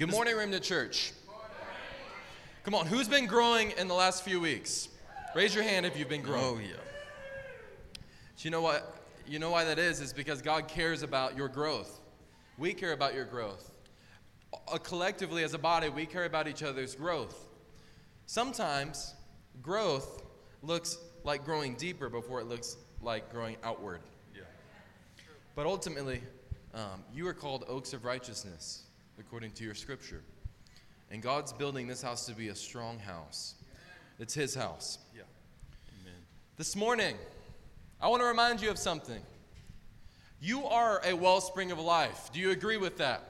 Good morning, Remnant Church. Come on, who's been growing in the last few weeks? Raise your hand if you've been growing. Oh yeah. Do you know what? You know why that is? Is because God cares about your growth. We care about your growth. Uh, collectively, as a body, we care about each other's growth. Sometimes growth looks like growing deeper before it looks like growing outward. Yeah. But ultimately, um, you are called oaks of righteousness, according to your scripture. And God's building this house to be a strong house. It's His house. Yeah. Amen. This morning, I want to remind you of something. You are a wellspring of life. Do you agree with that?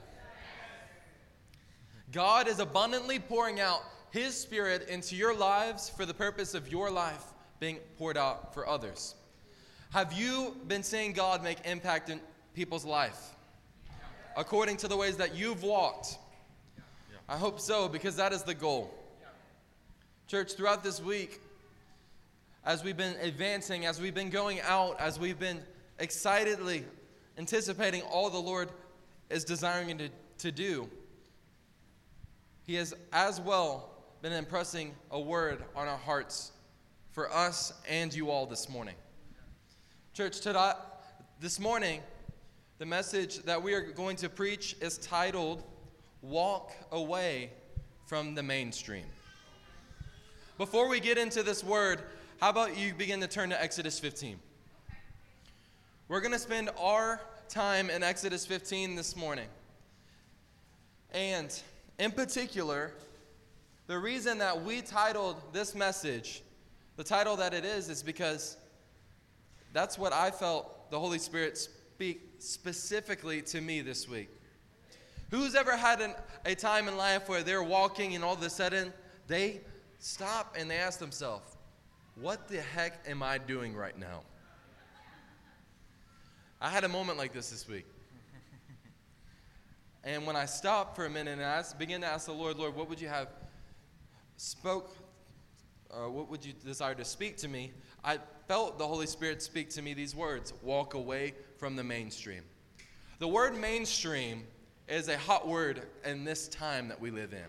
God is abundantly pouring out His Spirit into your lives for the purpose of your life being poured out for others. Have you been seeing God make impact in people's life according to the ways that you've walked? I hope so because that is the goal. Church, throughout this week, as we've been advancing, as we've been going out, as we've been excitedly anticipating all the Lord is desiring to, to do, He has as well been impressing a word on our hearts for us and you all this morning. Church, today, this morning, the message that we are going to preach is titled Walk Away from the Mainstream. Before we get into this word, how about you begin to turn to Exodus 15? We're going to spend our time in Exodus 15 this morning. And in particular, the reason that we titled this message the title that it is is because that's what I felt the Holy Spirit speak specifically to me this week. Who's ever had an, a time in life where they're walking and all of a sudden they stop and they ask themselves, What the heck am I doing right now? I had a moment like this this week. And when I stopped for a minute and I began to ask the Lord, Lord, what would you have spoke, uh, what would you desire to speak to me? I felt the Holy Spirit speak to me these words walk away from the mainstream. The word mainstream is a hot word in this time that we live in.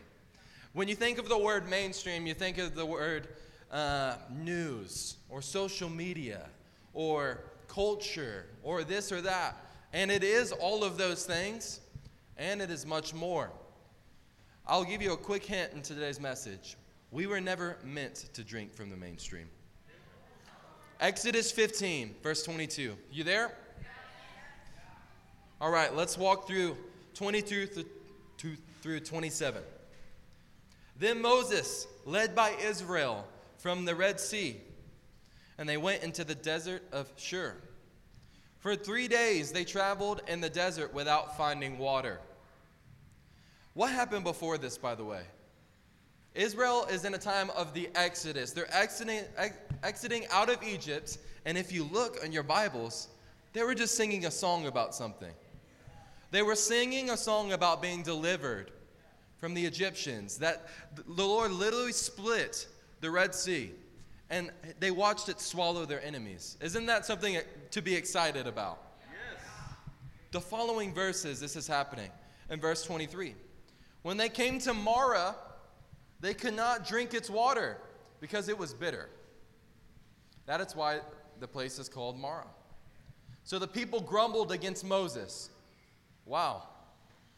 When you think of the word mainstream, you think of the word uh, news or social media or culture or this or that. And it is all of those things, and it is much more. I'll give you a quick hint in today's message. We were never meant to drink from the mainstream. Exodus 15, verse 22. You there? All right, let's walk through 22 through 27. Then Moses, led by Israel from the Red Sea, and they went into the desert of Shur. For three days they traveled in the desert without finding water. What happened before this, by the way? Israel is in a time of the Exodus. They're exiting, ex- exiting out of Egypt, and if you look in your Bibles, they were just singing a song about something. They were singing a song about being delivered from the Egyptians, that the Lord literally split the Red Sea and they watched it swallow their enemies. Isn't that something to be excited about? Yes. The following verses, this is happening. In verse 23, when they came to Marah, they could not drink its water because it was bitter. That is why the place is called Marah. So the people grumbled against Moses. Wow.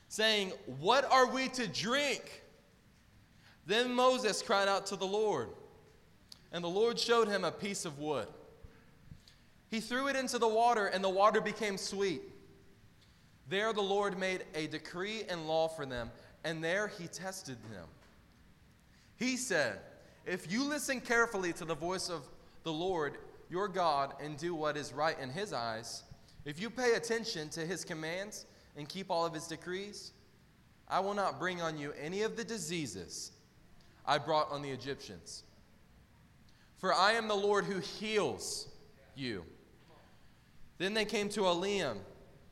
Saying, What are we to drink? Then Moses cried out to the Lord, and the Lord showed him a piece of wood. He threw it into the water, and the water became sweet. There the Lord made a decree and law for them, and there he tested them. He said, If you listen carefully to the voice of the Lord your God and do what is right in his eyes, if you pay attention to his commands and keep all of his decrees, I will not bring on you any of the diseases I brought on the Egyptians. For I am the Lord who heals you. Then they came to Elim,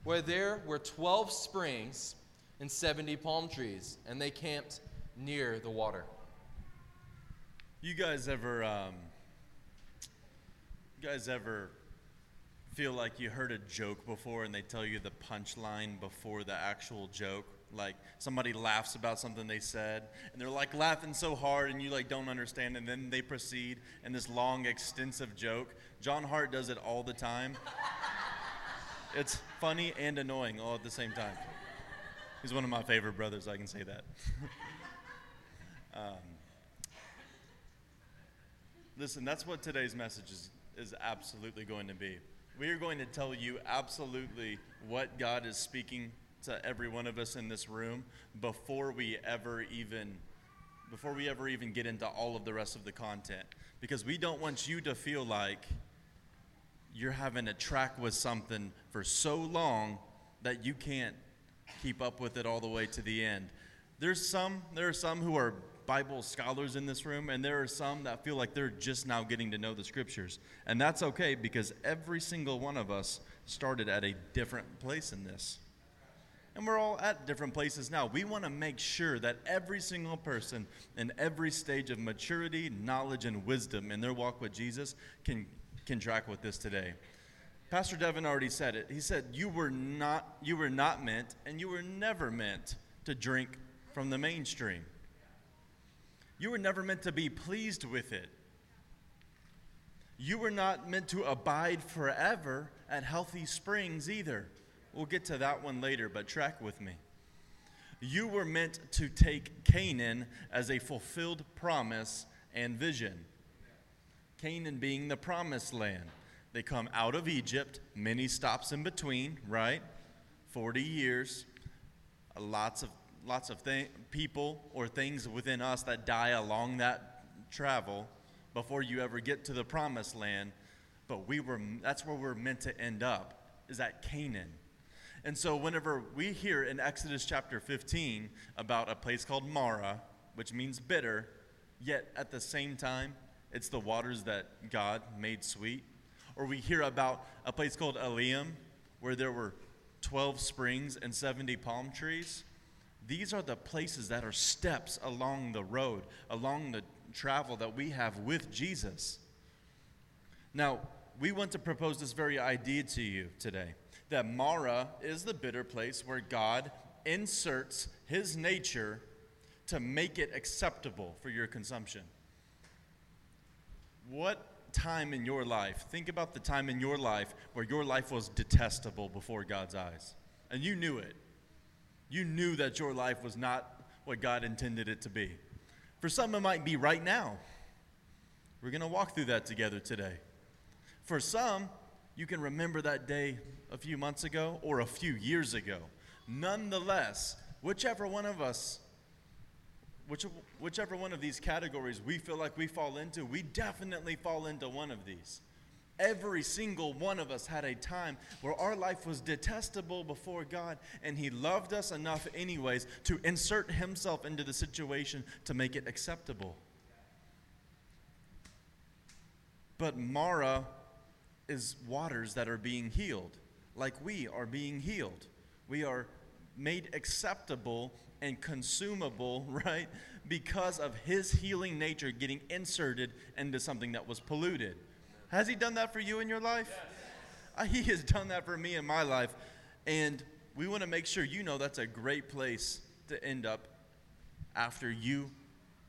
where there were 12 springs and 70 palm trees, and they camped near the water. You guys ever, um, you guys ever feel like you heard a joke before and they tell you the punchline before the actual joke? Like somebody laughs about something they said, and they're like laughing so hard, and you like don't understand, and then they proceed in this long, extensive joke. John Hart does it all the time. it's funny and annoying all at the same time. He's one of my favorite brothers, I can say that. um, listen, that's what today's message is, is absolutely going to be. We are going to tell you absolutely what God is speaking to every one of us in this room before we ever even before we ever even get into all of the rest of the content because we don't want you to feel like you're having to track with something for so long that you can't keep up with it all the way to the end. There's some there are some who are Bible scholars in this room, and there are some that feel like they're just now getting to know the scriptures. And that's okay because every single one of us started at a different place in this. And we're all at different places now. We want to make sure that every single person in every stage of maturity, knowledge, and wisdom in their walk with Jesus can, can track with this today. Pastor Devin already said it. He said, You were not, you were not meant, and you were never meant to drink from the mainstream. You were never meant to be pleased with it. You were not meant to abide forever at healthy springs either. We'll get to that one later, but track with me. You were meant to take Canaan as a fulfilled promise and vision. Canaan being the promised land. They come out of Egypt, many stops in between, right? 40 years, lots of lots of th- people or things within us that die along that travel before you ever get to the promised land. But we were, that's where we're meant to end up, is at Canaan. And so, whenever we hear in Exodus chapter 15 about a place called Marah, which means bitter, yet at the same time, it's the waters that God made sweet, or we hear about a place called Elim, where there were 12 springs and 70 palm trees, these are the places that are steps along the road, along the travel that we have with Jesus. Now, we want to propose this very idea to you today that Marah is the bitter place where God inserts his nature to make it acceptable for your consumption. What time in your life, think about the time in your life where your life was detestable before God's eyes, and you knew it you knew that your life was not what God intended it to be. For some, it might be right now. We're going to walk through that together today. For some, you can remember that day a few months ago or a few years ago. Nonetheless, whichever one of us, which, whichever one of these categories we feel like we fall into, we definitely fall into one of these. Every single one of us had a time where our life was detestable before God, and He loved us enough, anyways, to insert Himself into the situation to make it acceptable. But Marah is waters that are being healed, like we are being healed. We are made acceptable and consumable, right? Because of His healing nature getting inserted into something that was polluted. Has He done that for you in your life? Yes. Uh, he has done that for me in my life. And we want to make sure you know that's a great place to end up after you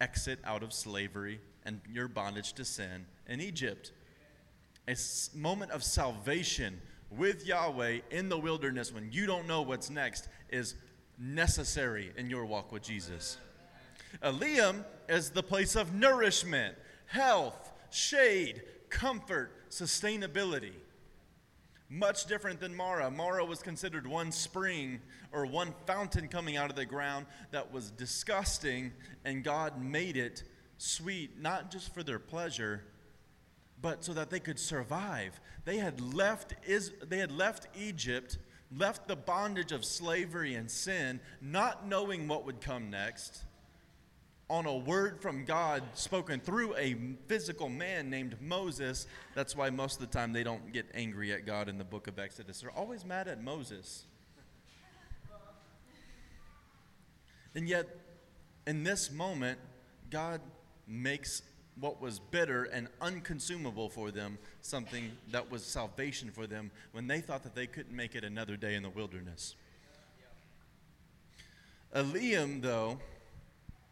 exit out of slavery and your bondage to sin in Egypt. A moment of salvation with Yahweh in the wilderness when you don't know what's next is necessary in your walk with Jesus. Elim is the place of nourishment, health, shade, comfort, sustainability. Much different than Marah. Marah was considered one spring or one fountain coming out of the ground that was disgusting, and God made it sweet, not just for their pleasure, but so that they could survive. They had left, Is- they had left Egypt, left the bondage of slavery and sin, not knowing what would come next on a word from God spoken through a physical man named Moses. That's why most of the time they don't get angry at God in the book of Exodus. They're always mad at Moses. And yet, in this moment, God makes what was bitter and unconsumable for them something that was salvation for them when they thought that they couldn't make it another day in the wilderness. Eliam, though,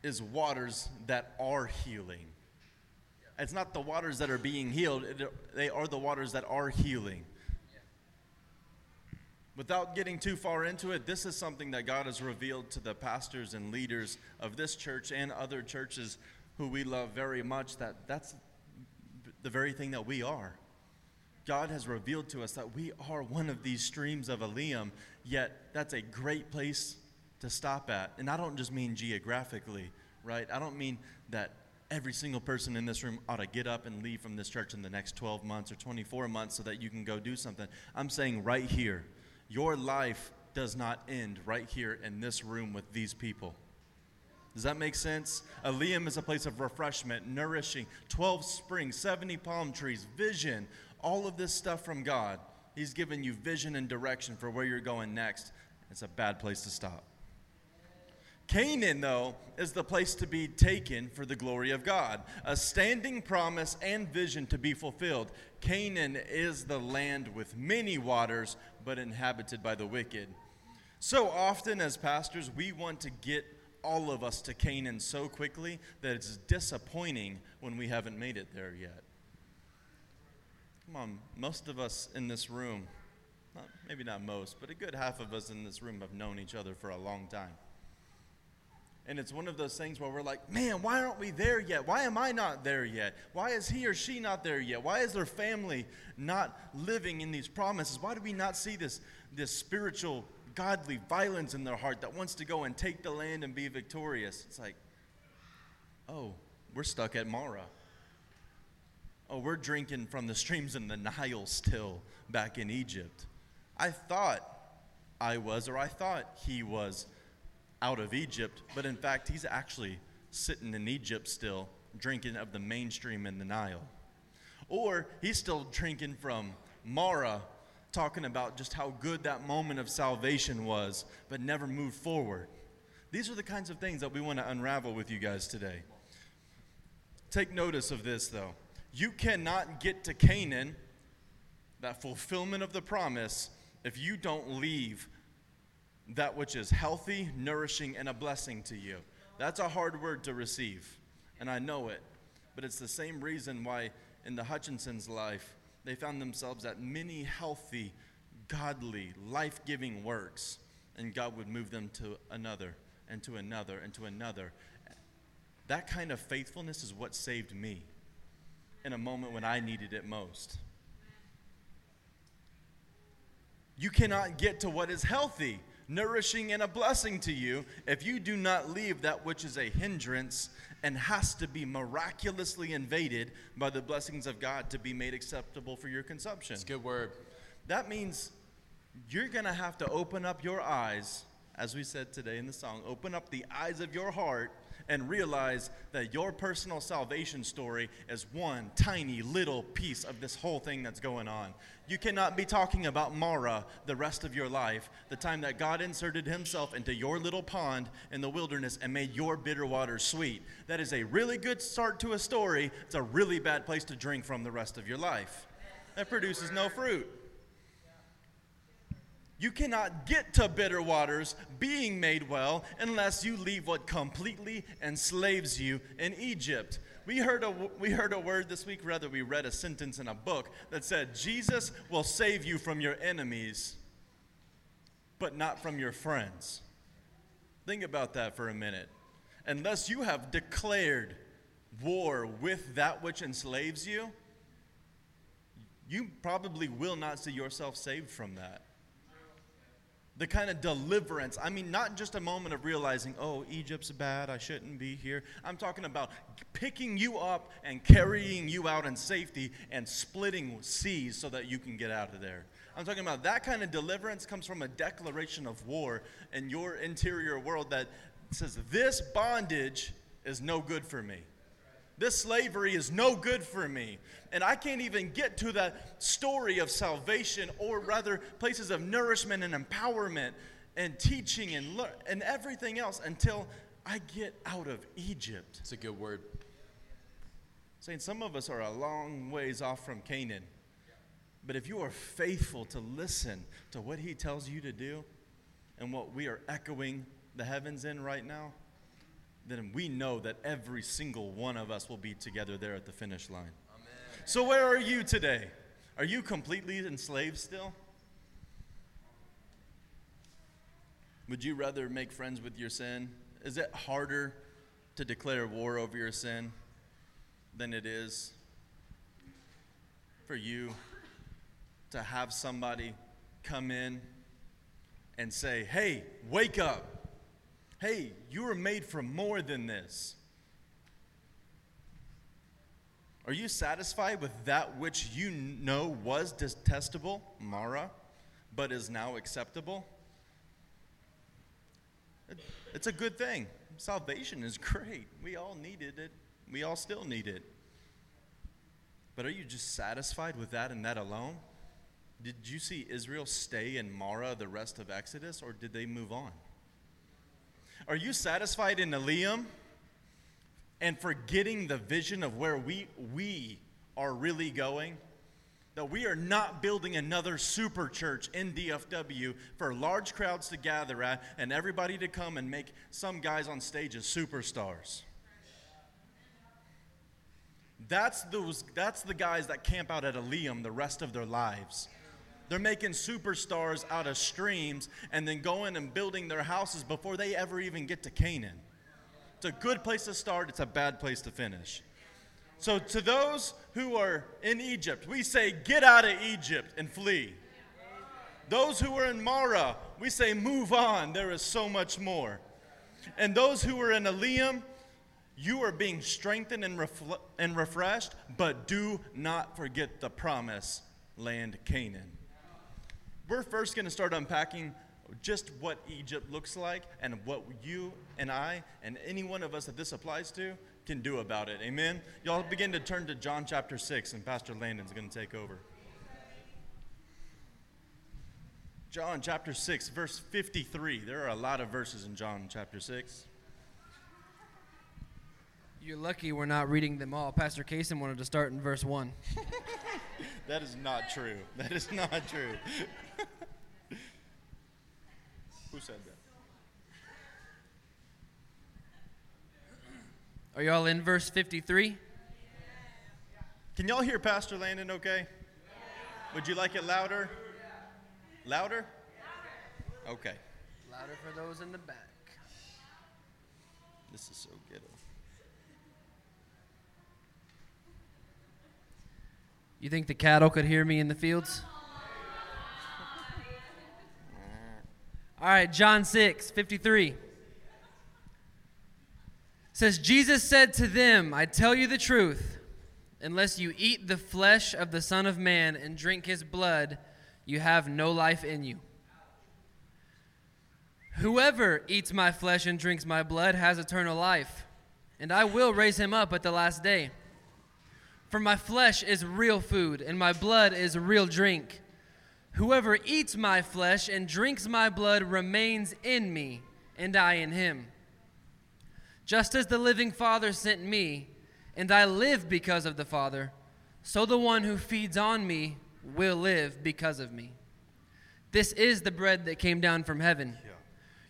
is waters that are healing. It's not the waters that are being healed, it, they are the waters that are healing. Without getting too far into it, this is something that God has revealed to the pastors and leaders of this church and other churches who we love very much that that's the very thing that we are. God has revealed to us that we are one of these streams of Eliam, yet that's a great place to stop at. And I don't just mean geographically, right? I don't mean that every single person in this room ought to get up and leave from this church in the next 12 months or 24 months so that you can go do something. I'm saying right here, your life does not end right here in this room with these people. Does that make sense? Eliam is a place of refreshment, nourishing, 12 springs, 70 palm trees, vision, all of this stuff from God. He's given you vision and direction for where you're going next. It's a bad place to stop. Canaan, though, is the place to be taken for the glory of God, a standing promise and vision to be fulfilled. Canaan is the land with many waters, but inhabited by the wicked. So often, as pastors, we want to get all of us to Canaan so quickly that it's disappointing when we haven't made it there yet. Come on, most of us in this room, not, maybe not most, but a good half of us in this room have known each other for a long time. And it's one of those things where we're like, man, why aren't we there yet? Why am I not there yet? Why is he or she not there yet? Why is their family not living in these promises? Why do we not see this, this spiritual, godly violence in their heart that wants to go and take the land and be victorious? It's like, oh, we're stuck at Marah. Oh, we're drinking from the streams in the Nile still back in Egypt. I thought I was, or I thought he was out of Egypt, but in fact, he's actually sitting in Egypt still, drinking of the mainstream in the Nile. Or he's still drinking from Marah, talking about just how good that moment of salvation was, but never moved forward. These are the kinds of things that we want to unravel with you guys today. Take notice of this, though. You cannot get to Canaan, that fulfillment of the promise, if you don't leave that which is healthy, nourishing, and a blessing to you. That's a hard word to receive, and I know it. But it's the same reason why in the Hutchinsons' life, they found themselves at many healthy, godly, life giving works, and God would move them to another, and to another, and to another. That kind of faithfulness is what saved me in a moment when I needed it most. You cannot get to what is healthy nourishing, and a blessing to you if you do not leave that which is a hindrance and has to be miraculously invaded by the blessings of God to be made acceptable for your consumption. A good word. That means you're going to have to open up your eyes, as we said today in the song, open up the eyes of your heart and realize that your personal salvation story is one tiny little piece of this whole thing that's going on. You cannot be talking about Marah the rest of your life, the time that God inserted himself into your little pond in the wilderness and made your bitter waters sweet. That is a really good start to a story. It's a really bad place to drink from the rest of your life. That produces no fruit. You cannot get to bitter waters being made well unless you leave what completely enslaves you in Egypt. We heard, a, we heard a word this week, rather, we read a sentence in a book that said, Jesus will save you from your enemies, but not from your friends. Think about that for a minute. Unless you have declared war with that which enslaves you, you probably will not see yourself saved from that the kind of deliverance. I mean, not just a moment of realizing, oh, Egypt's bad, I shouldn't be here. I'm talking about picking you up and carrying you out in safety and splitting seas so that you can get out of there. I'm talking about that kind of deliverance comes from a declaration of war in your interior world that says, this bondage is no good for me. This slavery is no good for me. And I can't even get to that story of salvation, or rather, places of nourishment and empowerment and teaching and, le- and everything else until I get out of Egypt. It's a good word. Saying some of us are a long ways off from Canaan. But if you are faithful to listen to what he tells you to do and what we are echoing the heavens in right now, then we know that every single one of us will be together there at the finish line. Amen. So, where are you today? Are you completely enslaved still? Would you rather make friends with your sin? Is it harder to declare war over your sin than it is for you to have somebody come in and say, Hey, wake up. Hey, you were made for more than this. Are you satisfied with that which you know was detestable, Marah, but is now acceptable? It's a good thing. Salvation is great. We all needed it, we all still need it. But are you just satisfied with that and that alone? Did you see Israel stay in Marah the rest of Exodus, or did they move on? Are you satisfied in Elim and forgetting the vision of where we, we are really going? That we are not building another super church in DFW for large crowds to gather at and everybody to come and make some guys on stage as superstars. That's, those, that's the guys that camp out at Elim the rest of their lives. They're making superstars out of streams and then going and building their houses before they ever even get to Canaan. It's a good place to start, it's a bad place to finish. So, to those who are in Egypt, we say, Get out of Egypt and flee. Those who are in Marah, we say, Move on, there is so much more. And those who are in Elim, you are being strengthened and, refle- and refreshed, but do not forget the promise land Canaan we're first going to start unpacking just what Egypt looks like and what you and I and any one of us that this applies to can do about it. Amen? Y'all begin to turn to John chapter 6, and Pastor Landon's going to take over. John chapter 6, verse 53. There are a lot of verses in John chapter 6. You're lucky we're not reading them all. Pastor Cason wanted to start in verse 1. that is not true. That is not true. Who said that? Are y'all in verse 53? Can y'all hear Pastor Landon okay? Would you like it louder? Louder? Okay. Louder for those in the back. This is so ghetto. You think the cattle could hear me in the fields? All right, John 6, 53. says, Jesus said to them, I tell you the truth, unless you eat the flesh of the Son of Man and drink his blood, you have no life in you. Whoever eats my flesh and drinks my blood has eternal life, and I will raise him up at the last day. For my flesh is real food, and my blood is real drink. Whoever eats my flesh and drinks my blood remains in me, and I in him. Just as the living Father sent me, and I live because of the Father, so the one who feeds on me will live because of me. This is the bread that came down from heaven. Yeah.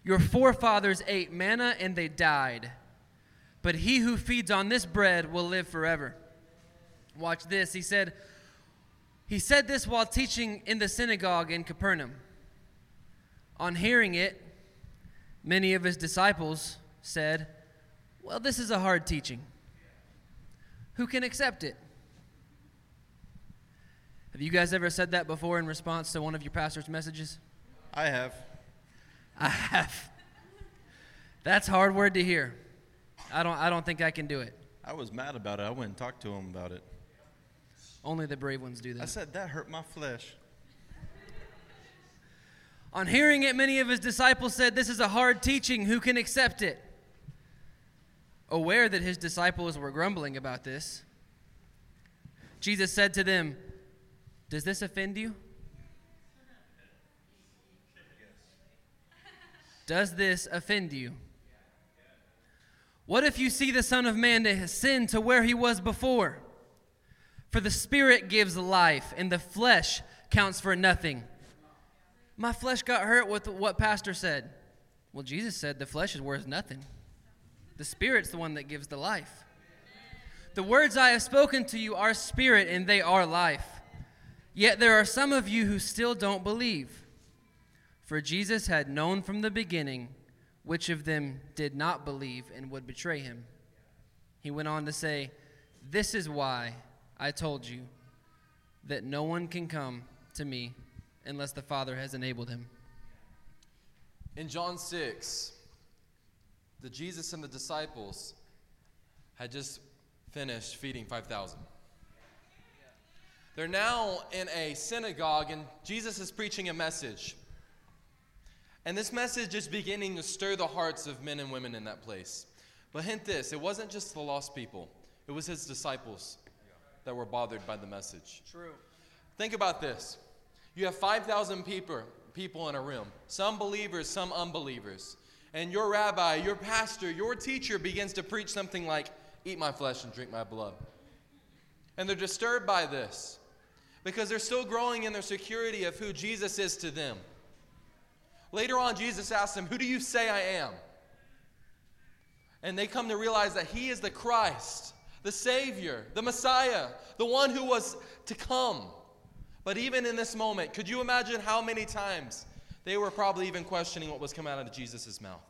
Your forefathers ate manna and they died. But he who feeds on this bread will live forever. Watch this. He said, he said this while teaching in the synagogue in Capernaum. On hearing it, many of his disciples said, Well, this is a hard teaching. Who can accept it? Have you guys ever said that before in response to one of your pastor's messages? I have. I have. That's hard word to hear. I don't I don't think I can do it. I was mad about it. I went and talked to him about it. Only the brave ones do that. I said, That hurt my flesh. On hearing it, many of his disciples said, This is a hard teaching. Who can accept it? Aware that his disciples were grumbling about this, Jesus said to them, Does this offend you? Does this offend you? What if you see the Son of Man ascend to where he was before? For the Spirit gives life, and the flesh counts for nothing. My flesh got hurt with what Pastor said. Well, Jesus said the flesh is worth nothing. The Spirit's the one that gives the life. The words I have spoken to you are spirit and they are life. Yet there are some of you who still don't believe. For Jesus had known from the beginning which of them did not believe and would betray him. He went on to say, This is why I told you that no one can come to me unless the Father has enabled him. In John 6, the Jesus and the disciples had just finished feeding 5,000. They're now in a synagogue, and Jesus is preaching a message. And this message is beginning to stir the hearts of men and women in that place. But hint this it wasn't just the lost people, it was his disciples that were bothered by the message. True. Think about this you have 5,000 people, people in a room, some believers, some unbelievers. And your rabbi, your pastor, your teacher begins to preach something like, Eat my flesh and drink my blood. And they're disturbed by this because they're still growing in their security of who Jesus is to them. Later on, Jesus asks them, Who do you say I am? And they come to realize that he is the Christ, the Savior, the Messiah, the one who was to come. But even in this moment, could you imagine how many times they were probably even questioning what was coming out of Jesus' mouth?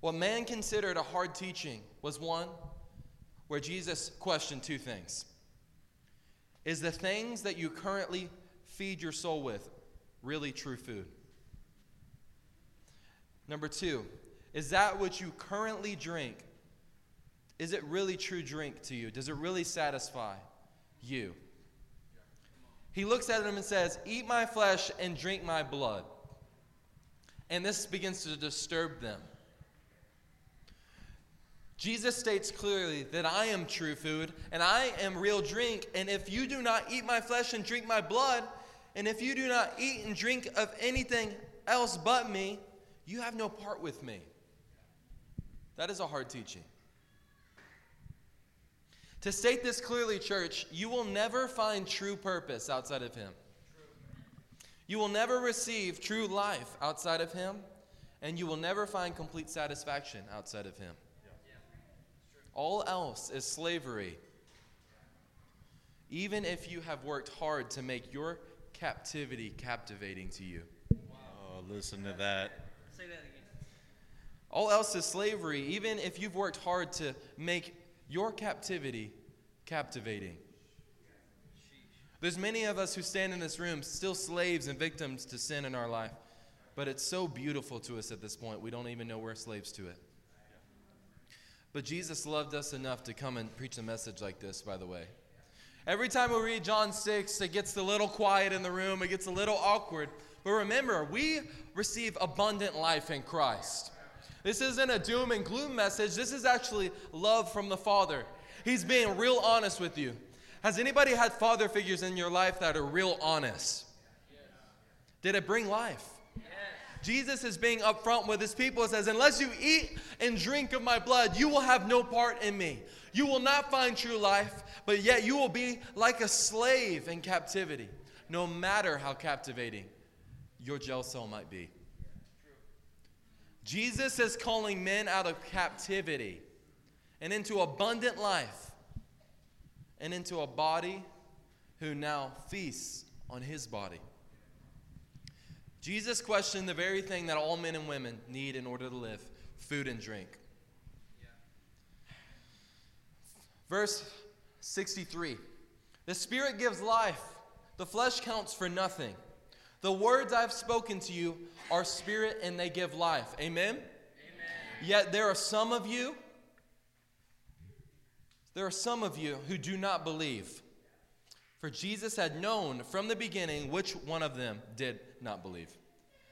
What man considered a hard teaching was one where Jesus questioned two things. Is the things that you currently feed your soul with really true food? Number two, is that what you currently drink? Is it really true drink to you? Does it really satisfy you? He looks at them and says, Eat my flesh and drink my blood. And this begins to disturb them. Jesus states clearly that I am true food and I am real drink. And if you do not eat my flesh and drink my blood, and if you do not eat and drink of anything else but me, you have no part with me. That is a hard teaching. To state this clearly, church, you will never find true purpose outside of Him. You will never receive true life outside of Him, and you will never find complete satisfaction outside of Him. All else is slavery. Even if you have worked hard to make your captivity captivating to you. Oh, listen to that. Say that again. All else is slavery, even if you've worked hard to make your captivity captivating. There's many of us who stand in this room still slaves and victims to sin in our life, but it's so beautiful to us at this point, we don't even know we're slaves to it. But Jesus loved us enough to come and preach a message like this, by the way. Every time we read John 6, it gets a little quiet in the room, it gets a little awkward. But remember, we receive abundant life in Christ. This isn't a doom and gloom message, this is actually love from the Father. He's being real honest with you. Has anybody had father figures in your life that are real honest? Did it bring life? Jesus is being upfront with his people. It says, Unless you eat and drink of my blood, you will have no part in me. You will not find true life, but yet you will be like a slave in captivity, no matter how captivating your jail cell might be. Jesus is calling men out of captivity and into abundant life and into a body who now feasts on his body. Jesus questioned the very thing that all men and women need in order to live food and drink. Verse 63 The Spirit gives life, the flesh counts for nothing. The words I've spoken to you are spirit and they give life. Amen? Amen? Yet there are some of you, there are some of you who do not believe. For Jesus had known from the beginning which one of them did not believe.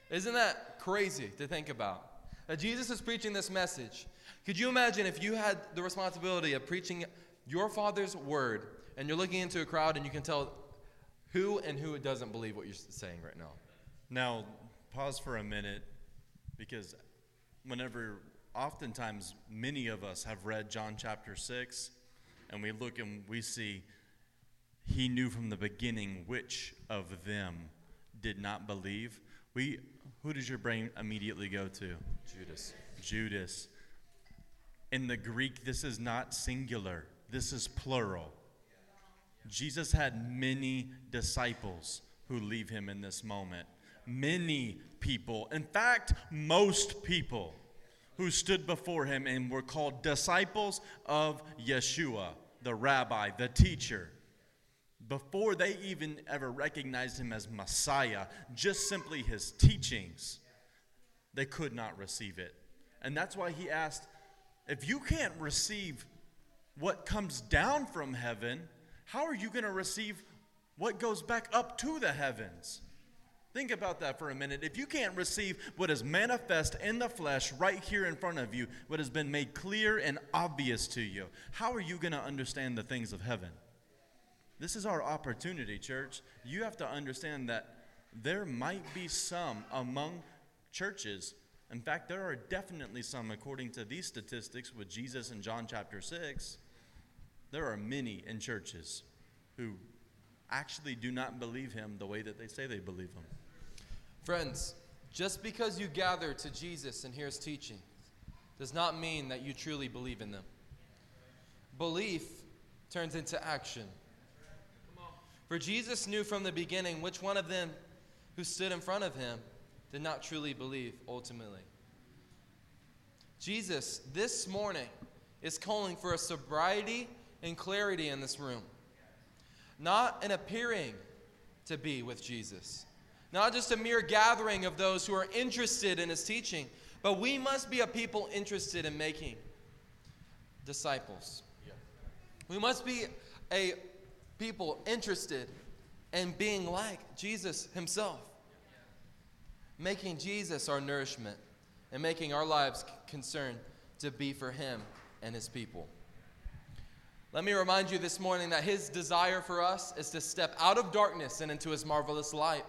Isn't that crazy to think about? That Jesus is preaching this message. Could you imagine if you had the responsibility of preaching your Father's word and you're looking into a crowd and you can tell who and who doesn't believe what you're saying right now? Now, pause for a minute because whenever, oftentimes, many of us have read John chapter 6 and we look and we see he knew from the beginning which of them did not believe. We, who does your brain immediately go to? Judas. Judas. In the Greek, this is not singular, this is plural. Jesus had many disciples who leave him in this moment. Many people, in fact, most people who stood before him and were called disciples of Yeshua, the rabbi, the teacher. Before they even ever recognized him as Messiah, just simply his teachings, they could not receive it. And that's why he asked, if you can't receive what comes down from heaven, how are you going to receive what goes back up to the heavens? Think about that for a minute. If you can't receive what is manifest in the flesh right here in front of you, what has been made clear and obvious to you, how are you going to understand the things of heaven? This is our opportunity, church. You have to understand that there might be some among churches. In fact, there are definitely some, according to these statistics with Jesus in John chapter 6. There are many in churches who actually do not believe him the way that they say they believe him. Friends, just because you gather to Jesus and hear his teaching does not mean that you truly believe in them. Belief turns into action. For Jesus knew from the beginning which one of them who stood in front of him did not truly believe ultimately. Jesus, this morning, is calling for a sobriety and clarity in this room. Not an appearing to be with Jesus, not just a mere gathering of those who are interested in his teaching, but we must be a people interested in making disciples. We must be a people interested in being like Jesus himself, making Jesus our nourishment and making our lives concerned to be for him and his people. Let me remind you this morning that his desire for us is to step out of darkness and into his marvelous light.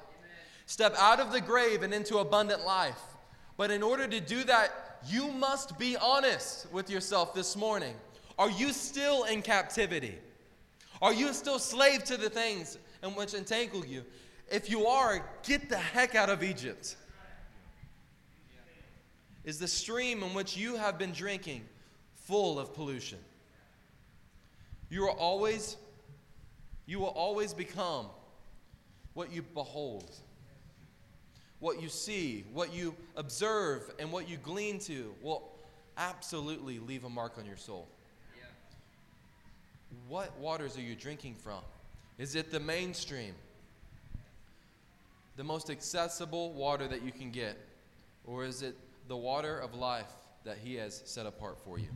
Step out of the grave and into abundant life. But in order to do that, you must be honest with yourself this morning. Are you still in captivity? Are you still slave to the things in which entangle you? If you are, get the heck out of Egypt. Is the stream in which you have been drinking full of pollution? You are always you will always become what you behold. What you see, what you observe, and what you glean to will absolutely leave a mark on your soul. What waters are you drinking from? Is it the mainstream? The most accessible water that you can get? Or is it the water of life that He has set apart for you?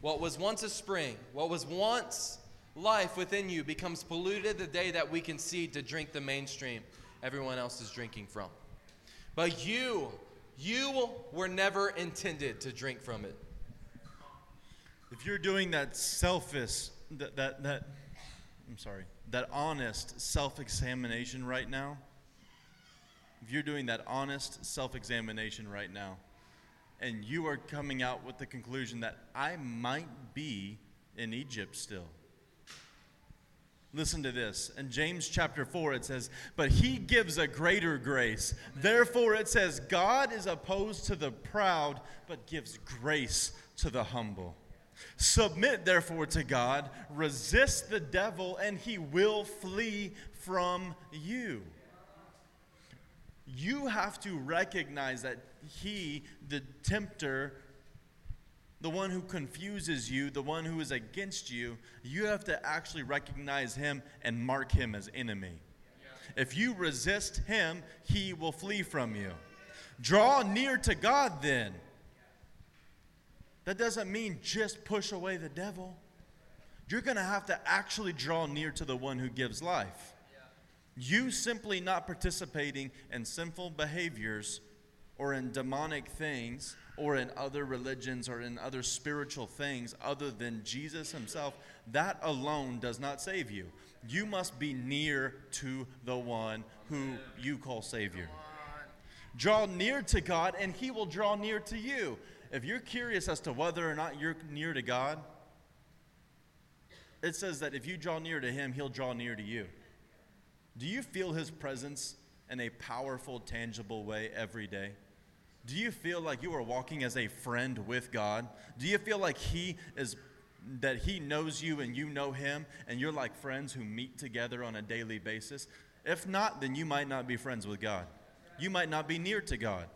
What was once a spring, what was once life within you, becomes polluted the day that we concede to drink the mainstream everyone else is drinking from. But you, you were never intended to drink from it. If you're doing that selfish, that, that, that I'm sorry, that honest self examination right now, if you're doing that honest self examination right now, and you are coming out with the conclusion that I might be in Egypt still. Listen to this. In James chapter 4, it says, But he gives a greater grace. Therefore, it says, God is opposed to the proud, but gives grace to the humble. Submit, therefore, to God, resist the devil, and he will flee from you. You have to recognize that he, the tempter, the one who confuses you, the one who is against you, you have to actually recognize him and mark him as enemy. If you resist him, he will flee from you. Draw near to God then. That doesn't mean just push away the devil. You're going to have to actually draw near to the one who gives life. You simply not participating in sinful behaviors or in demonic things or in other religions or in other spiritual things other than Jesus Himself, that alone does not save you. You must be near to the one who you call Savior. Draw near to God, and He will draw near to you. If you're curious as to whether or not you're near to God, it says that if you draw near to Him, He'll draw near to you. Do you feel His presence in a powerful, tangible way every day? Do you feel like you are walking as a friend with God? Do you feel like He is that He knows you and you know Him, and you're like friends who meet together on a daily basis? If not, then you might not be friends with God. You might not be near to God.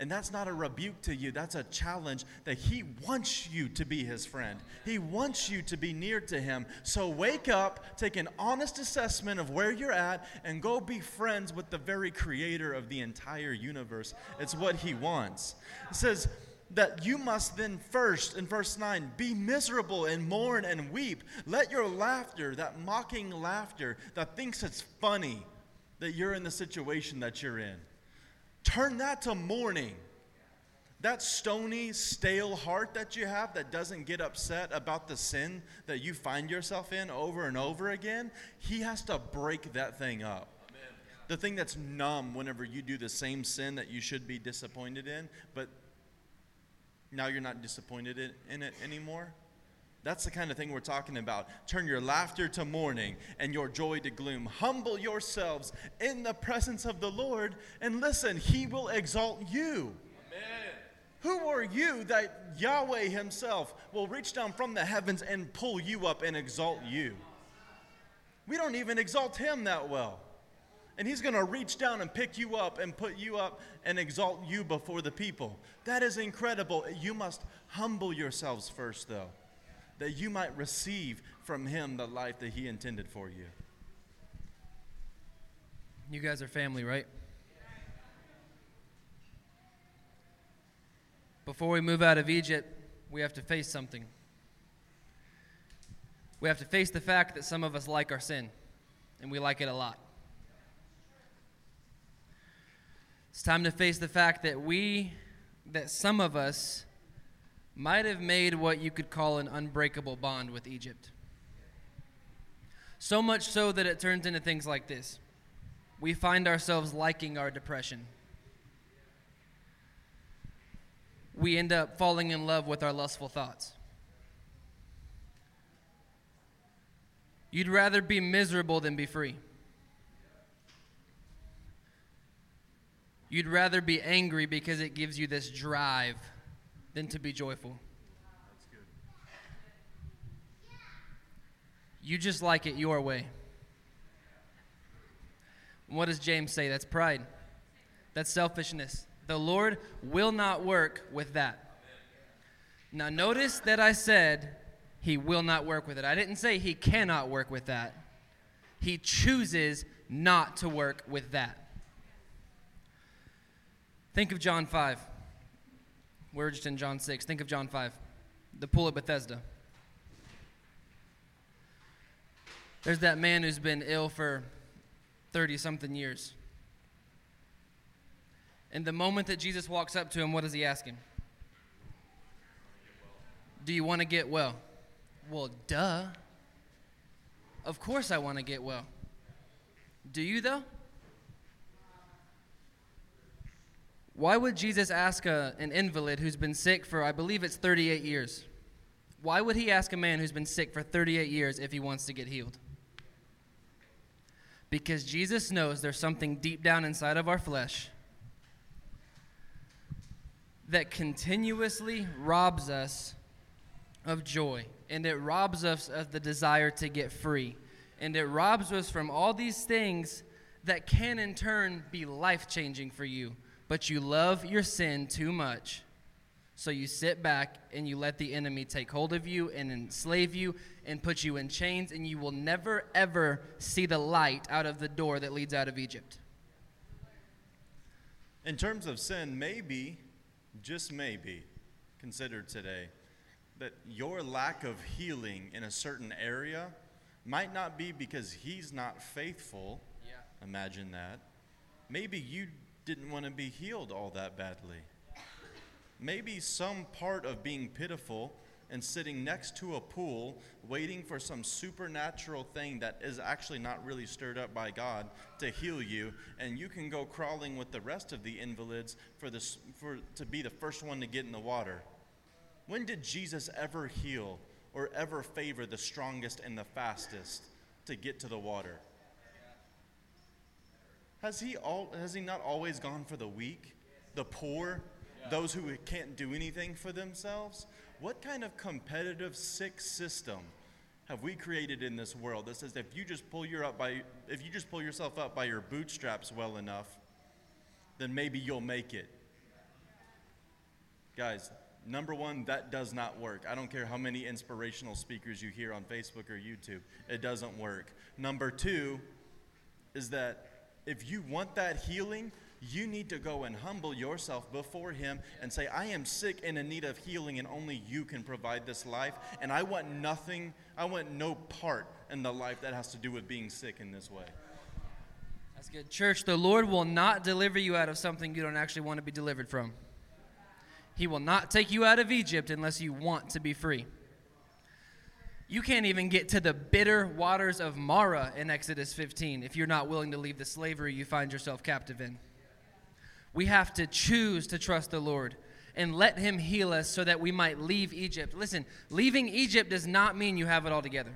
And that's not a rebuke to you, that's a challenge that He wants you to be His friend. He wants you to be near to Him. So wake up, take an honest assessment of where you're at, and go be friends with the very creator of the entire universe. It's what He wants. It says, that you must then first, in verse 9, be miserable and mourn and weep. Let your laughter, that mocking laughter that thinks it's funny that you're in the situation that you're in, Turn that to mourning. That stony, stale heart that you have that doesn't get upset about the sin that you find yourself in over and over again, he has to break that thing up. Amen. The thing that's numb whenever you do the same sin that you should be disappointed in, but now you're not disappointed in it anymore. That's the kind of thing we're talking about. Turn your laughter to mourning and your joy to gloom. Humble yourselves in the presence of the Lord, and listen, He will exalt you. Amen. Who are you that Yahweh Himself will reach down from the heavens and pull you up and exalt you? We don't even exalt Him that well. And He's going to reach down and pick you up and put you up and exalt you before the people. That is incredible. You must humble yourselves first, though that you might receive from him the life that he intended for you. You guys are family, right? Before we move out of Egypt, we have to face something. We have to face the fact that some of us like our sin, and we like it a lot. It's time to face the fact that we, that some of us, might have made what you could call an unbreakable bond with Egypt. So much so that it turns into things like this. We find ourselves liking our depression. We end up falling in love with our lustful thoughts. You'd rather be miserable than be free. You'd rather be angry because it gives you this drive than to be joyful. You just like it your way. What does James say? That's pride. That's selfishness. The Lord will not work with that. Now, notice that I said he will not work with it. I didn't say he cannot work with that. He chooses not to work with that. Think of John 5. We're just in John 6. Think of John 5, the pool at Bethesda. There's that man who's been ill for 30 something years. And the moment that Jesus walks up to him, what does he ask him? Do you want to get well? Well, duh. Of course I want to get well. Do you, though? Why would Jesus ask a, an invalid who's been sick for, I believe it's 38 years? Why would he ask a man who's been sick for 38 years if he wants to get healed? Because Jesus knows there's something deep down inside of our flesh that continuously robs us of joy, and it robs us of the desire to get free, and it robs us from all these things that can in turn be life changing for you but you love your sin too much. So you sit back and you let the enemy take hold of you and enslave you and put you in chains, and you will never, ever see the light out of the door that leads out of Egypt. In terms of sin, maybe, just maybe, consider today that your lack of healing in a certain area might not be because he's not faithful. Yeah. Imagine that. Maybe you didn't want to be healed all that badly. Maybe some part of being pitiful and sitting next to a pool waiting for some supernatural thing that is actually not really stirred up by God to heal you and you can go crawling with the rest of the invalids for this for to be the first one to get in the water. When did Jesus ever heal or ever favor the strongest and the fastest to get to the water? Has he, all, has he not always gone for the weak, the poor, those who can't do anything for themselves? What kind of competitive, sick system have we created in this world that says if you just pull your up by if you just pull yourself up by your bootstraps well enough, then maybe you'll make it. Guys, number one, that does not work. I don't care how many inspirational speakers you hear on Facebook or YouTube, it doesn't work. Number two is that if you want that healing, you need to go and humble yourself before Him and say, I am sick and in need of healing, and only you can provide this life. And I want nothing, I want no part in the life that has to do with being sick in this way. That's good. Church, the Lord will not deliver you out of something you don't actually want to be delivered from. He will not take you out of Egypt unless you want to be free. You can't even get to the bitter waters of Marah in Exodus 15 if you're not willing to leave the slavery you find yourself captive in. We have to choose to trust the Lord and let Him heal us so that we might leave Egypt. Listen, leaving Egypt does not mean you have it all together.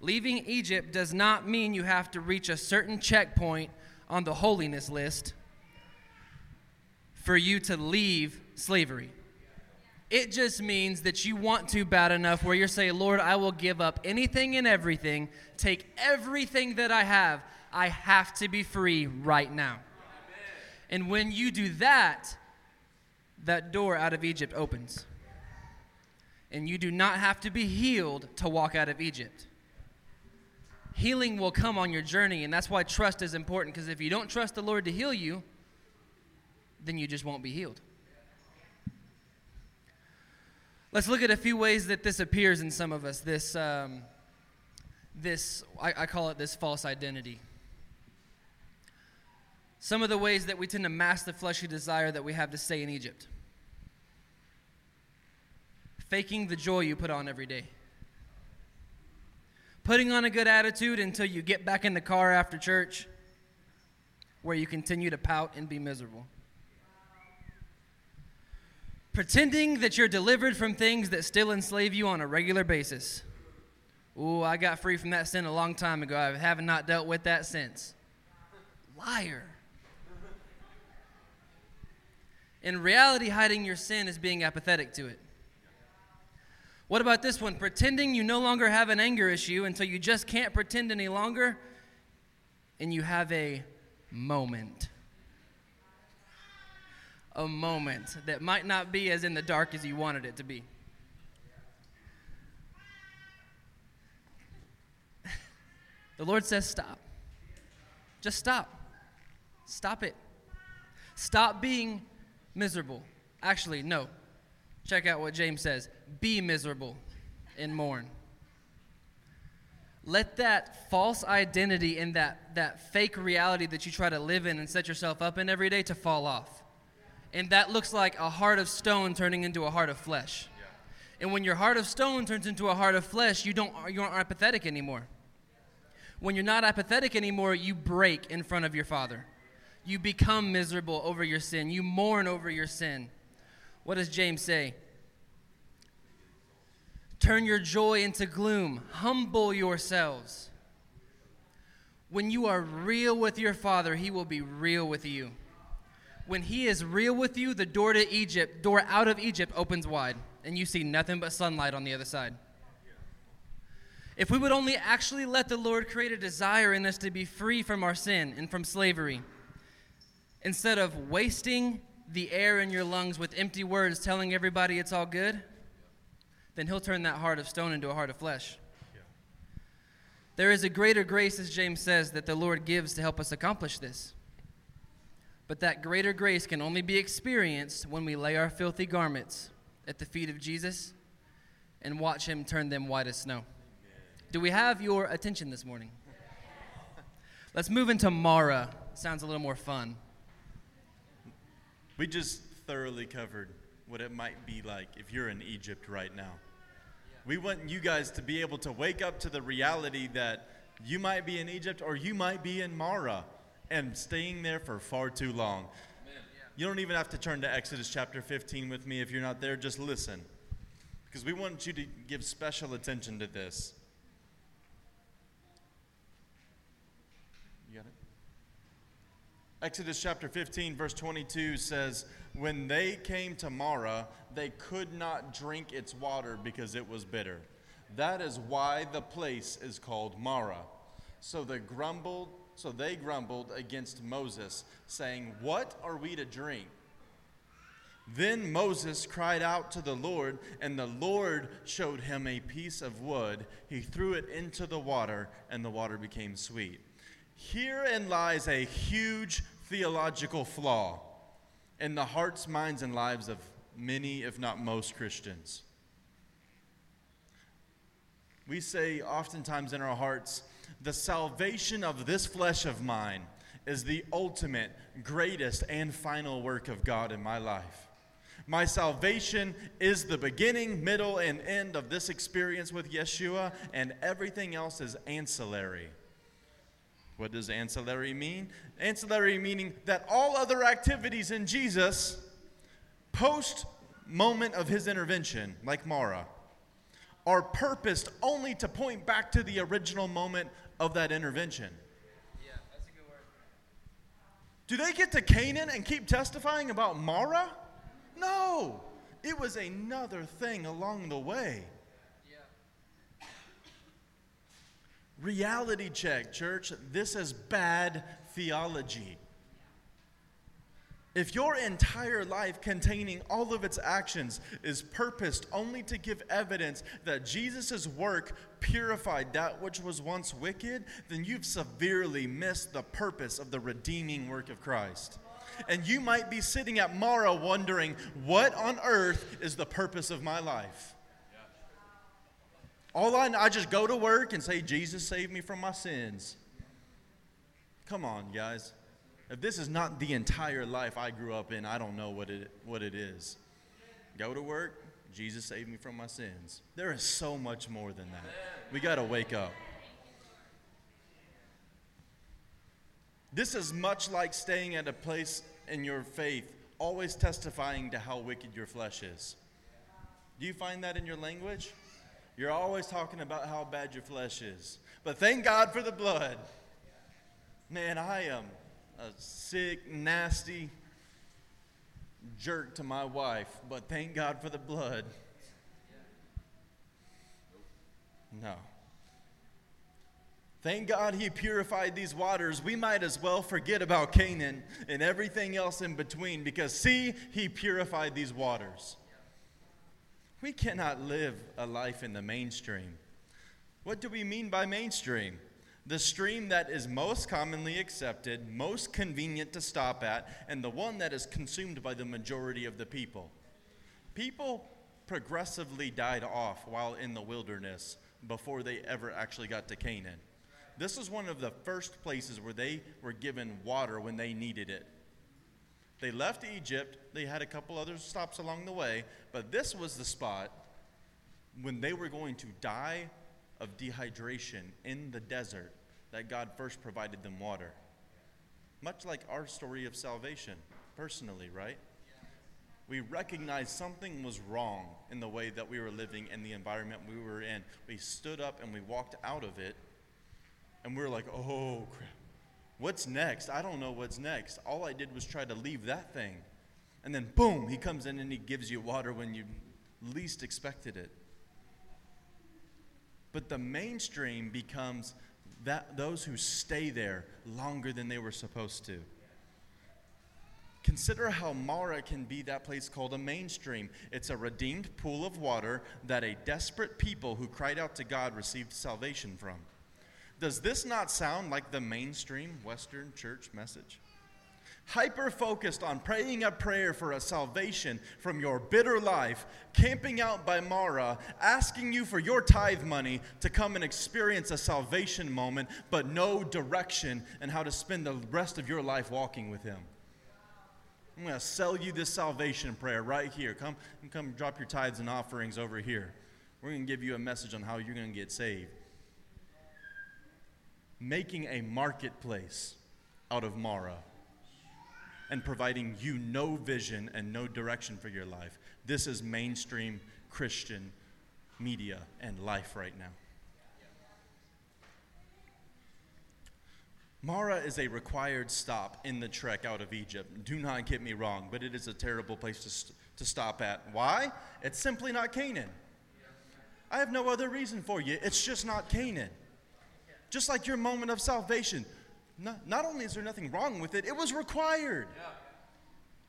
Leaving Egypt does not mean you have to reach a certain checkpoint on the holiness list for you to leave slavery. It just means that you want to bad enough where you're saying, Lord, I will give up anything and everything, take everything that I have. I have to be free right now. And when you do that, that door out of Egypt opens. And you do not have to be healed to walk out of Egypt. Healing will come on your journey, and that's why trust is important because if you don't trust the Lord to heal you, then you just won't be healed. Let's look at a few ways that this appears in some of us. This, um, this I, I call it this false identity. Some of the ways that we tend to mask the fleshly desire that we have to stay in Egypt. Faking the joy you put on every day. Putting on a good attitude until you get back in the car after church, where you continue to pout and be miserable pretending that you're delivered from things that still enslave you on a regular basis. Ooh, I got free from that sin a long time ago. I have not dealt with that since. Liar. In reality, hiding your sin is being apathetic to it. What about this one? Pretending you no longer have an anger issue until you just can't pretend any longer and you have a moment a moment that might not be as in the dark as you wanted it to be. the Lord says, Stop. Just stop. Stop it. Stop being miserable. Actually, no. Check out what James says be miserable and mourn. Let that false identity and that, that fake reality that you try to live in and set yourself up in every day to fall off and that looks like a heart of stone turning into a heart of flesh. Yeah. And when your heart of stone turns into a heart of flesh, you don't you aren't apathetic anymore. When you're not apathetic anymore, you break in front of your Father. You become miserable over your sin. You mourn over your sin. What does James say? Turn your joy into gloom. Humble yourselves. When you are real with your Father, He will be real with you when he is real with you, the door to Egypt, door out of Egypt opens wide, and you see nothing but sunlight on the other side. If we would only actually let the Lord create a desire in us to be free from our sin and from slavery, instead of wasting the air in your lungs with empty words telling everybody it's all good, then He'll turn that heart of stone into a heart of flesh. There is a greater grace, as James says, that the Lord gives to help us accomplish this. But that greater grace can only be experienced when we lay our filthy garments at the feet of Jesus and watch him turn them white as snow. Do we have your attention this morning? Let's move into Marah. Sounds a little more fun. We just thoroughly covered what it might be like if you're in Egypt right now. We want you guys to be able to wake up to the reality that you might be in Egypt or you might be in Marah and staying there for far too long. You don't even have to turn to Exodus chapter 15 with me if you're not there, just listen. Because we want you to give special attention to this. You got it? Exodus chapter 15, verse 22 says, When they came to Marah, they could not drink its water because it was bitter. That is why the place is called Marah. So they grumbled, so they grumbled against Moses, saying, What are we to drink? Then Moses cried out to the Lord, and the Lord showed him a piece of wood. He threw it into the water, and the water became sweet. Herein lies a huge theological flaw in the hearts, minds, and lives of many, if not most, Christians. We say oftentimes in our hearts, the salvation of this flesh of mine is the ultimate, greatest, and final work of God in my life. My salvation is the beginning, middle, and end of this experience with Yeshua, and everything else is ancillary. What does ancillary mean? Ancillary meaning that all other activities in Jesus, post moment of his intervention, like Marah, are purposed only to point back to the original moment of that intervention. Do they get to Canaan and keep testifying about Marah? No. It was another thing along the way. Yeah. Reality check, church. This is bad theology. If your entire life containing all of its actions is purposed only to give evidence that Jesus' work purified that which was once wicked, then you've severely missed the purpose of the redeeming work of Christ. And you might be sitting at Marah wondering, what on earth is the purpose of my life? All I, I just go to work and say, Jesus saved me from my sins. Come on, guys. If this is not the entire life I grew up in, I don't know what it, what it is. Go to work, Jesus saved me from my sins. There is so much more than that. We got to wake up. This is much like staying at a place in your faith, always testifying to how wicked your flesh is. Do you find that in your language? You're always talking about how bad your flesh is. But thank God for the blood. Man, I am a sick, nasty jerk to my wife, but thank God for the blood. No. Thank God he purified these waters. We might as well forget about Canaan and everything else in between because, see, he purified these waters. We cannot live a life in the mainstream. What do we mean by mainstream? The stream that is most commonly accepted, most convenient to stop at, and the one that is consumed by the majority of the people. People progressively died off while in the wilderness before they ever actually got to Canaan. This was one of the first places where they were given water when they needed it. They left Egypt, they had a couple other stops along the way, but this was the spot when they were going to die of dehydration in the desert that God first provided them water. Much like our story of salvation, personally, right? We recognized something was wrong in the way that we were living in the environment we were in. We stood up and we walked out of it, and we were like, oh, crap. What's next? I don't know what's next. All I did was try to leave that thing. And then, boom, he comes in and he gives you water when you least expected it. But the mainstream becomes that those who stay there longer than they were supposed to. Consider how Marah can be that place called a mainstream. It's a redeemed pool of water that a desperate people who cried out to God received salvation from. Does this not sound like the mainstream Western church message? Hyper focused on praying a prayer for a salvation from your bitter life, camping out by Marah, asking you for your tithe money to come and experience a salvation moment, but no direction and how to spend the rest of your life walking with Him. I'm going to sell you this salvation prayer right here. Come, come drop your tithes and offerings over here. We're going to give you a message on how you're going to get saved. Making a marketplace out of Marah and providing you no vision and no direction for your life. This is mainstream Christian media and life right now. Marah is a required stop in the trek out of Egypt. Do not get me wrong, but it is a terrible place to, st- to stop at. Why? It's simply not Canaan. I have no other reason for you. It's just not Canaan. Just like your moment of salvation. Not, not only is there nothing wrong with it, it was required.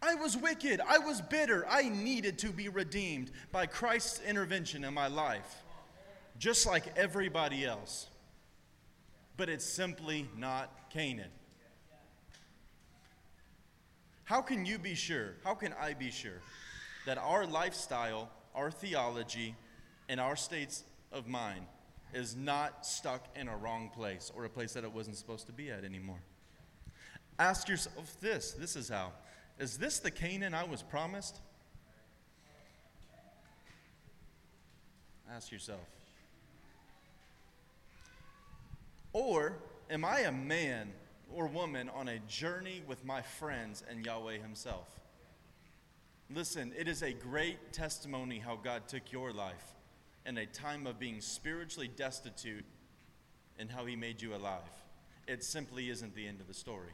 I was wicked. I was bitter. I needed to be redeemed by Christ's intervention in my life, just like everybody else. But it's simply not Canaan. How can you be sure? How can I be sure that our lifestyle, our theology, and our states of mind is not stuck in a wrong place or a place that it wasn't supposed to be at anymore? Ask yourself this this is how. Is this the Canaan I was promised? Ask yourself. Or am I a man or woman on a journey with my friends and Yahweh Himself? Listen, it is a great testimony how God took your life in a time of being spiritually destitute and how He made you alive. It simply isn't the end of the story.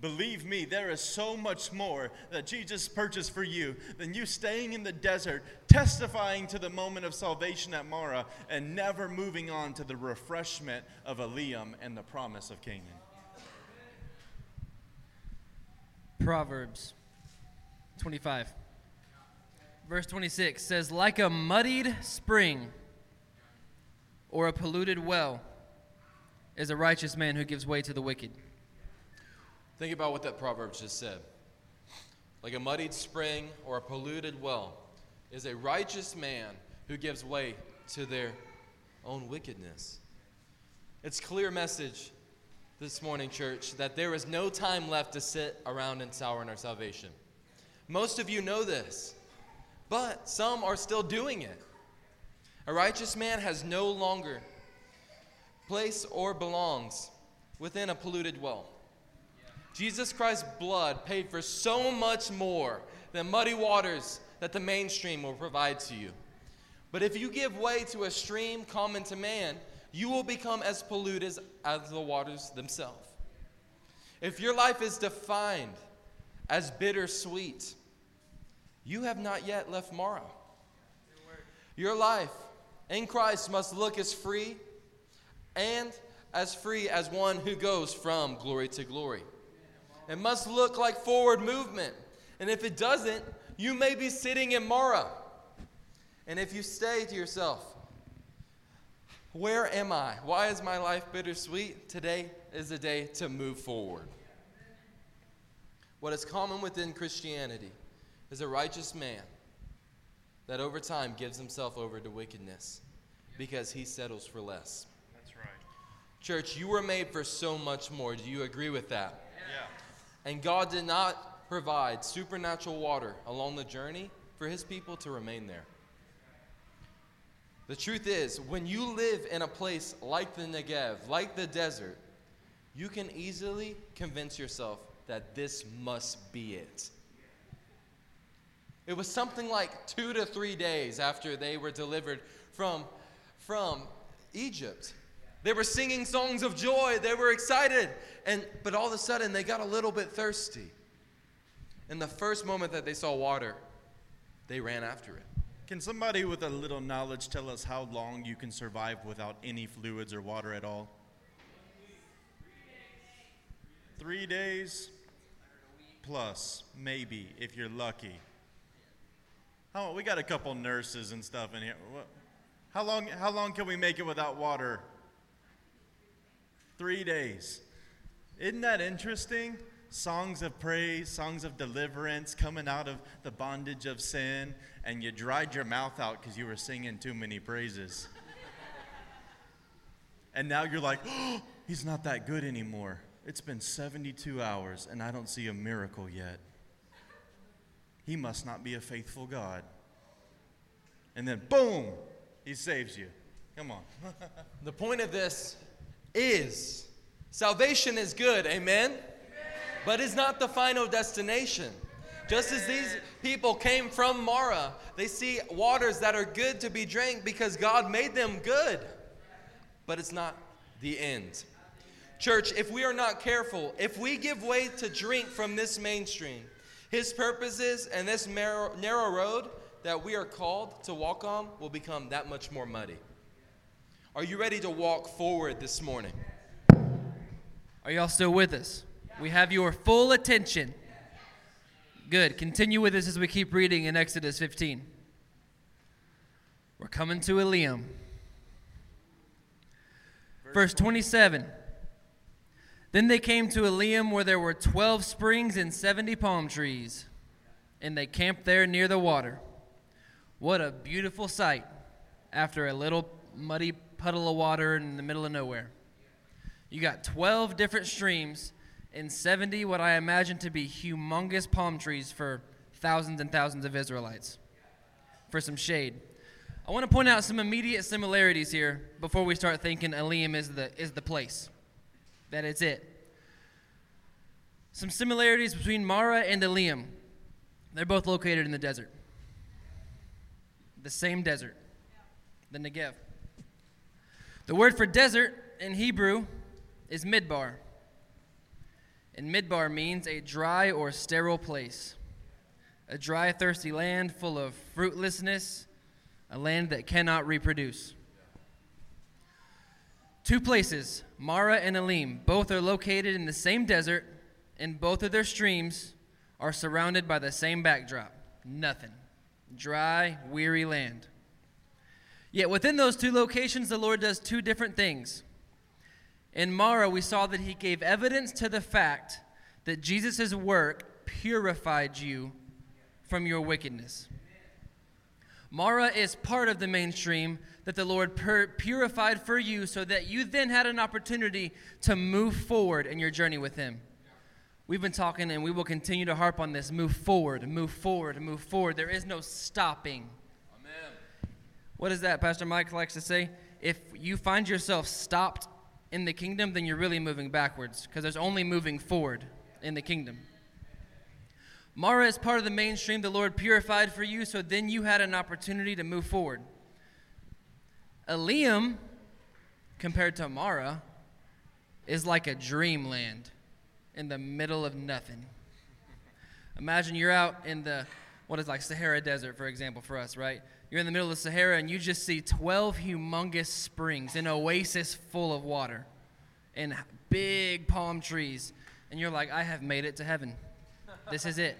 Believe me, there is so much more that Jesus purchased for you than you staying in the desert, testifying to the moment of salvation at Marah, and never moving on to the refreshment of Elim and the promise of Canaan. Proverbs 25. Verse 26 says, Like a muddied spring or a polluted well is a righteous man who gives way to the wicked. Think about what that proverb just said. Like a muddied spring or a polluted well is a righteous man who gives way to their own wickedness. It's clear message this morning, church, that there is no time left to sit around and sour in our salvation. Most of you know this, but some are still doing it. A righteous man has no longer place or belongs within a polluted well. Jesus Christ's blood paid for so much more than muddy waters that the mainstream will provide to you. But if you give way to a stream common to man, you will become as polluted as, the waters themselves. If your life is defined as bittersweet, you have not yet left Marah. Your life in Christ must look as free and as free as one who goes from glory to glory. It must look like forward movement. And if it doesn't, you may be sitting in Marah. And if you stay to yourself, where am I? Why is my life bittersweet? Today is the day to move forward. What is common within Christianity is a righteous man that over time gives himself over to wickedness because he settles for less. That's right. Church, you were made for so much more. Do you agree with that? Yeah. And God did not provide supernatural water along the journey for his people to remain there. The truth is, when you live in a place like the Negev, like the desert, you can easily convince yourself that this must be it. It was something like two to three days after they were delivered from, from Egypt. They were singing songs of joy. They were excited. And, but all of a sudden, they got a little bit thirsty. And the first moment that they saw water, they ran after it. Can somebody with a little knowledge tell us how long you can survive without any fluids or water at all? Three days plus, maybe, if you're lucky. How, we got a couple nurses and stuff in here. How long, how long can we make it without water? Three days. Isn't that interesting? Songs of praise, songs of deliverance, coming out of the bondage of sin, and you dried your mouth out because you were singing too many praises. and now you're like, oh, he's not that good anymore. It's been 72 hours, and I don't see a miracle yet. He must not be a faithful God. And then, boom, he saves you. Come on. The point of this is salvation is good, amen? But it's not the final destination. Just as these people came from Marah, they see waters that are good to be drank because God made them good. But it's not the end. Church, if we are not careful, if we give way to drink from this mainstream, his purposes and this narrow, narrow road that we are called to walk on will become that much more muddy. Are you ready to walk forward this morning? Are y'all still with us? We have your full attention. Good. Continue with us as we keep reading in Exodus 15. We're coming to Elim. Verse 27. Then they came to Elim where there were 12 springs and 70 palm trees, and they camped there near the water. What a beautiful sight after a little muddy puddle of water in the middle of nowhere. You got 12 different streams and 70 what I imagine to be humongous palm trees for thousands and thousands of Israelites for some shade. I want to point out some immediate similarities here before we start thinking Elim is the, is the place, that it's it. Some similarities between Marah and Elim. They're both located in the desert, the same desert, the Negev. The word for desert in Hebrew is midbar. And midbar means a dry or sterile place, a dry, thirsty land full of fruitlessness, a land that cannot reproduce. Two places, Marah and Elim, both are located in the same desert, and both of their streams are surrounded by the same backdrop nothing. Dry, weary land. Yet within those two locations, the Lord does two different things. In Marah, we saw that he gave evidence to the fact that Jesus' work purified you from your wickedness. Marah is part of the mainstream that the Lord pur- purified for you so that you then had an opportunity to move forward in your journey with Him. We've been talking and we will continue to harp on this move forward, move forward, move forward. There is no stopping. Amen. What is that, Pastor Mike likes to say? If you find yourself stopped in the kingdom, then you're really moving backwards because there's only moving forward in the kingdom. Marah is part of the mainstream the Lord purified for you, so then you had an opportunity to move forward. Elim, compared to Marah, is like a dreamland in the middle of nothing. Imagine you're out in the, what is like Sahara Desert, for example, for us, right? You're in the middle of the Sahara and you just see 12 humongous springs, an oasis full of water, and big palm trees. And you're like, I have made it to heaven. This is it.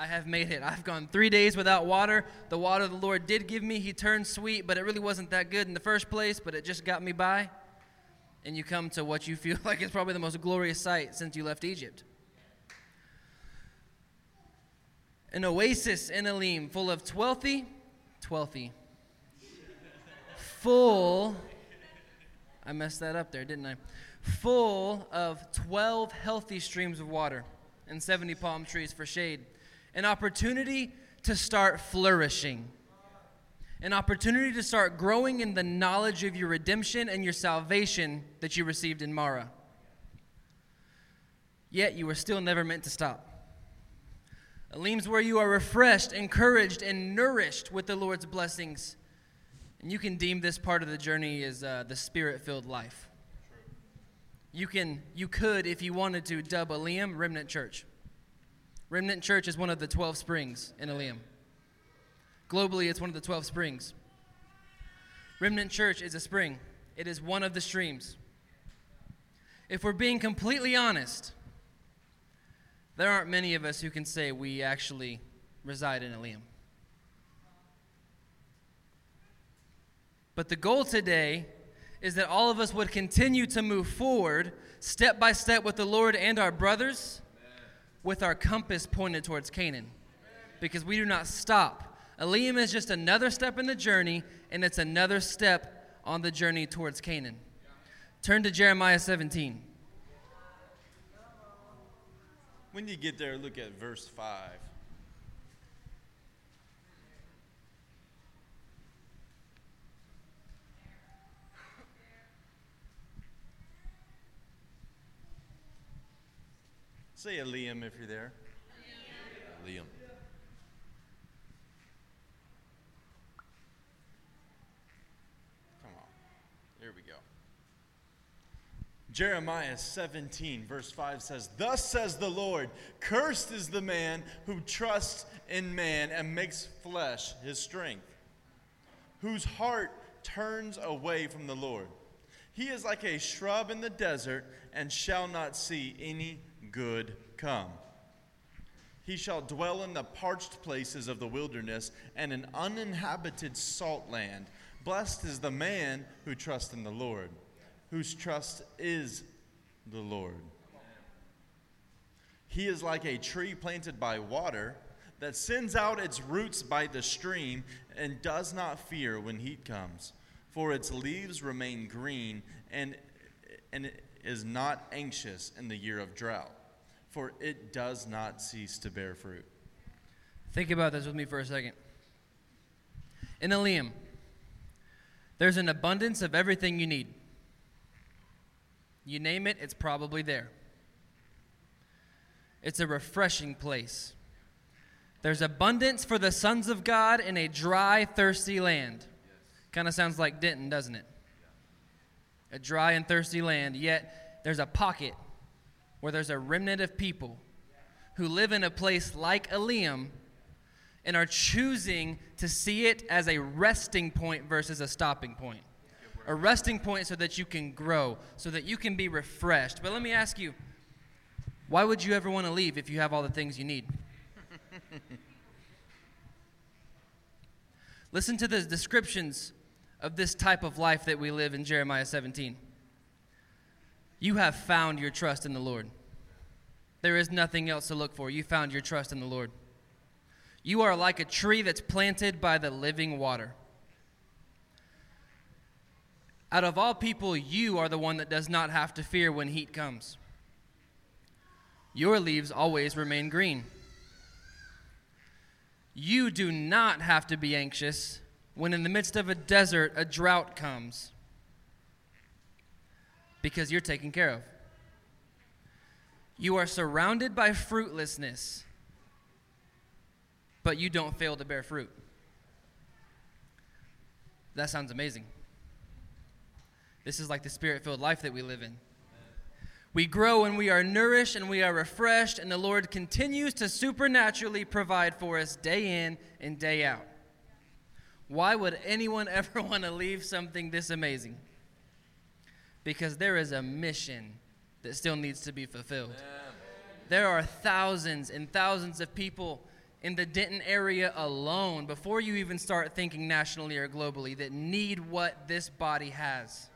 I have made it. I've gone three days without water. The water the Lord did give me, He turned sweet, but it really wasn't that good in the first place, but it just got me by. And you come to what you feel like is probably the most glorious sight since you left Egypt. An oasis in Elim full of twelthy, twelthy, full, I messed that up there, didn't I? Full of 12 healthy streams of water and 70 palm trees for shade. An opportunity to start flourishing. An opportunity to start growing in the knowledge of your redemption and your salvation that you received in Marah. Yet you were still never meant to stop. Elim's where you are refreshed, encouraged, and nourished with the Lord's blessings. And you can deem this part of the journey as uh, the spirit filled life. You can, you could, if you wanted to, dub Elim Remnant Church. Remnant Church is one of the 12 springs in Elim. Globally, it's one of the 12 springs. Remnant Church is a spring, it is one of the streams. If we're being completely honest, there aren't many of us who can say we actually reside in Elim. But the goal today is that all of us would continue to move forward step by step with the Lord and our brothers with our compass pointed towards Canaan. Because we do not stop. Elim is just another step in the journey, and it's another step on the journey towards Canaan. Turn to Jeremiah 17. When you get there, look at verse 5. Say a Liam if you're there. Liam. Come on. Here we go. Jeremiah 17, verse 5 says, Thus says the Lord, Cursed is the man who trusts in man and makes flesh his strength, whose heart turns away from the Lord. He is like a shrub in the desert and shall not see any good come. He shall dwell in the parched places of the wilderness and an uninhabited salt land. Blessed is the man who trusts in the Lord whose trust is the Lord. He is like a tree planted by water that sends out its roots by the stream and does not fear when heat comes, for its leaves remain green and, and is not anxious in the year of drought, for it does not cease to bear fruit. Think about this with me for a second. In Elim, there's an abundance of everything you need. You name it, it's probably there. It's a refreshing place. There's abundance for the sons of God in a dry, thirsty land. Kind of sounds like Denton, doesn't it? A dry and thirsty land, yet there's a pocket where there's a remnant of people who live in a place like Elim and are choosing to see it as a resting point versus a stopping point a resting point so that you can grow, so that you can be refreshed. But let me ask you, why would you ever want to leave if you have all the things you need? Listen to the descriptions of this type of life that we live in Jeremiah 17. You have found your trust in the Lord. There is nothing else to look for. You found your trust in the Lord. You are like a tree that's planted by the living water. Out of all people, you are the one that does not have to fear when heat comes. Your leaves always remain green. You do not have to be anxious when, in the midst of a desert, a drought comes because you're taken care of. You are surrounded by fruitlessness, but you don't fail to bear fruit. That sounds amazing. This is like the spirit filled life that we live in. We grow and we are nourished and we are refreshed, and the Lord continues to supernaturally provide for us day in and day out. Why would anyone ever want to leave something this amazing? Because there is a mission that still needs to be fulfilled. There are thousands and thousands of people in the Denton area alone, before you even start thinking nationally or globally, that need what this body has.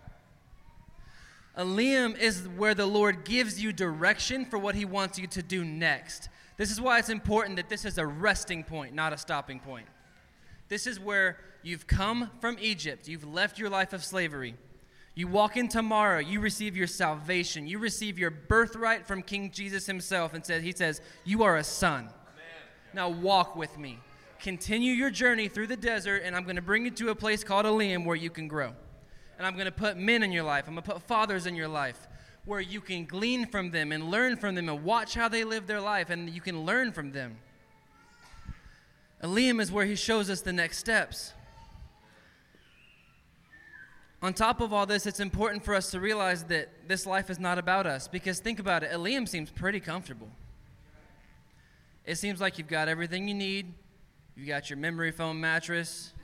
Elim is where the Lord gives you direction for what He wants you to do next. This is why it's important that this is a resting point, not a stopping point. This is where you've come from Egypt, you've left your life of slavery. You walk in tomorrow, you receive your salvation, you receive your birthright from King Jesus Himself, and says, He says, You are a son. Amen. Now walk with me. Continue your journey through the desert, and I'm going to bring you to a place called Elim where you can grow and I'm going to put men in your life. I'm going to put fathers in your life where you can glean from them and learn from them and watch how they live their life and you can learn from them. Elim is where he shows us the next steps. On top of all this, it's important for us to realize that this life is not about us because think about it, Elim seems pretty comfortable. It seems like you've got everything you need. You've got your memory foam mattress.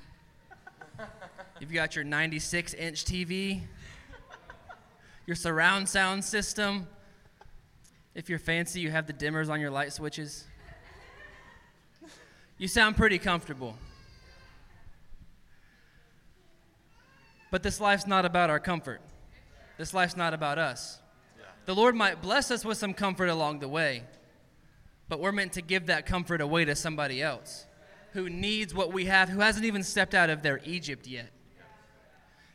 You've got your 96 inch TV, your surround sound system. If you're fancy, you have the dimmers on your light switches. You sound pretty comfortable. But this life's not about our comfort. This life's not about us. The Lord might bless us with some comfort along the way, but we're meant to give that comfort away to somebody else who needs what we have, who hasn't even stepped out of their Egypt yet.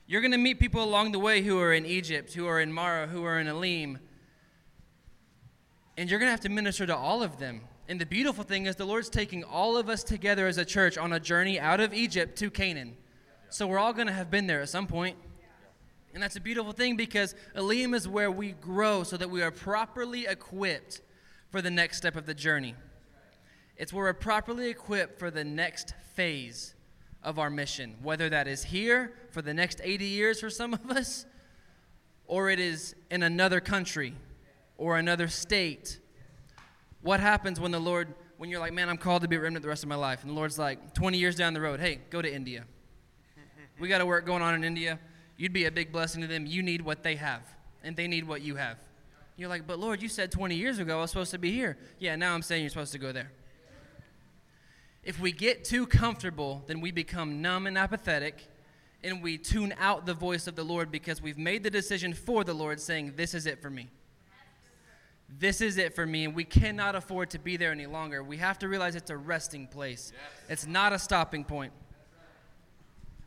You're going to meet people along the way who are in Egypt, who are in Marah, who are in Elim. And you're going to have to minister to all of them. And the beautiful thing is, the Lord's taking all of us together as a church on a journey out of Egypt to Canaan. So we're all going to have been there at some point. And that's a beautiful thing because Elim is where we grow so that we are properly equipped for the next step of the journey. It's where we're properly equipped for the next phase of our mission, whether that is here for the next 80 years for some of us, or it is in another country or another state, what happens when the Lord, when you're like, man, I'm called to be a remnant the rest of my life, and the Lord's like, 20 years down the road, hey, go to India. We got a work going on in India. You'd be a big blessing to them. You need what they have, and they need what you have. You're like, but Lord, you said 20 years ago I was supposed to be here. Yeah, now I'm saying you're supposed to go there. If we get too comfortable, then we become numb and apathetic, and we tune out the voice of the Lord because we've made the decision for the Lord, saying, This is it for me. This is it for me, and we cannot afford to be there any longer. We have to realize it's a resting place, it's not a stopping point.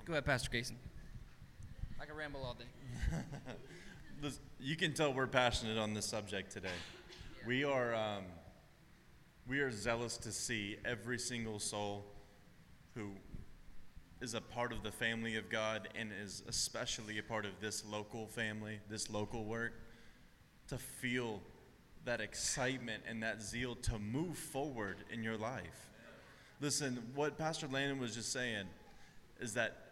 Go ahead, Pastor Casey. I can ramble all day. You can tell we're passionate on this subject today. We are, um, we are zealous to see every single soul who is a part of the family of God and is especially a part of this local family, this local work, to feel that excitement and that zeal to move forward in your life. Listen, what Pastor Landon was just saying is that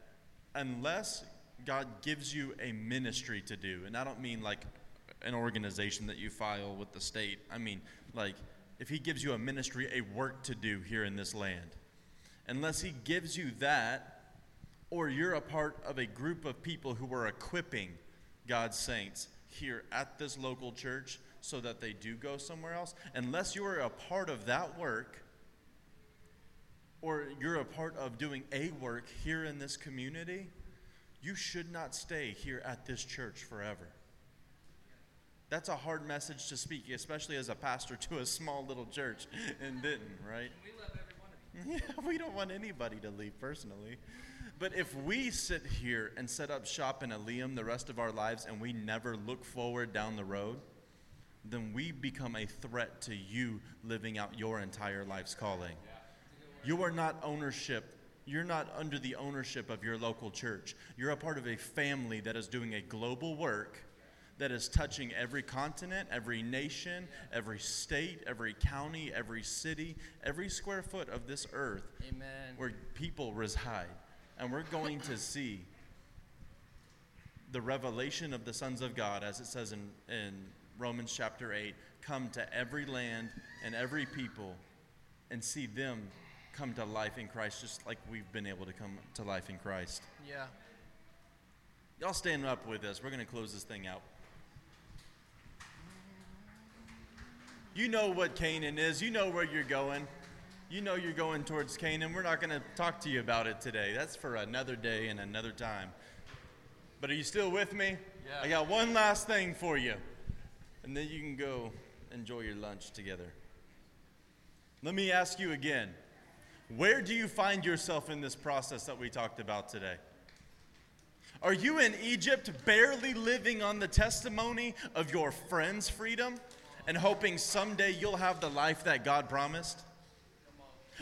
unless God gives you a ministry to do, and I don't mean like an organization that you file with the state, I mean like if He gives you a ministry, a work to do here in this land, unless He gives you that, or you're a part of a group of people who are equipping God's saints here at this local church so that they do go somewhere else, unless you are a part of that work, or you're a part of doing a work here in this community, you should not stay here at this church forever. That's a hard message to speak, especially as a pastor to a small little church in Denton, right? We love every one of you. Yeah, we don't want anybody to leave personally. But if we sit here and set up shop in Elim the rest of our lives and we never look forward down the road, then we become a threat to you living out your entire life's calling. You are not ownership. You're not under the ownership of your local church. You're a part of a family that is doing a global work that is touching every continent, every nation, every state, every county, every city, every square foot of this earth Amen. where people reside. And we're going to see the revelation of the sons of God, as it says in, in Romans chapter 8, come to every land and every people and see them come to life in Christ, just like we've been able to come to life in Christ. Yeah. Y'all stand up with us. We're going to close this thing out. You know what Canaan is. You know where you're going. You know you're going towards Canaan. We're not going to talk to you about it today. That's for another day and another time. But are you still with me? Yeah. I got one last thing for you. And then you can go enjoy your lunch together. Let me ask you again where do you find yourself in this process that we talked about today? Are you in Egypt barely living on the testimony of your friend's freedom and hoping someday you'll have the life that God promised?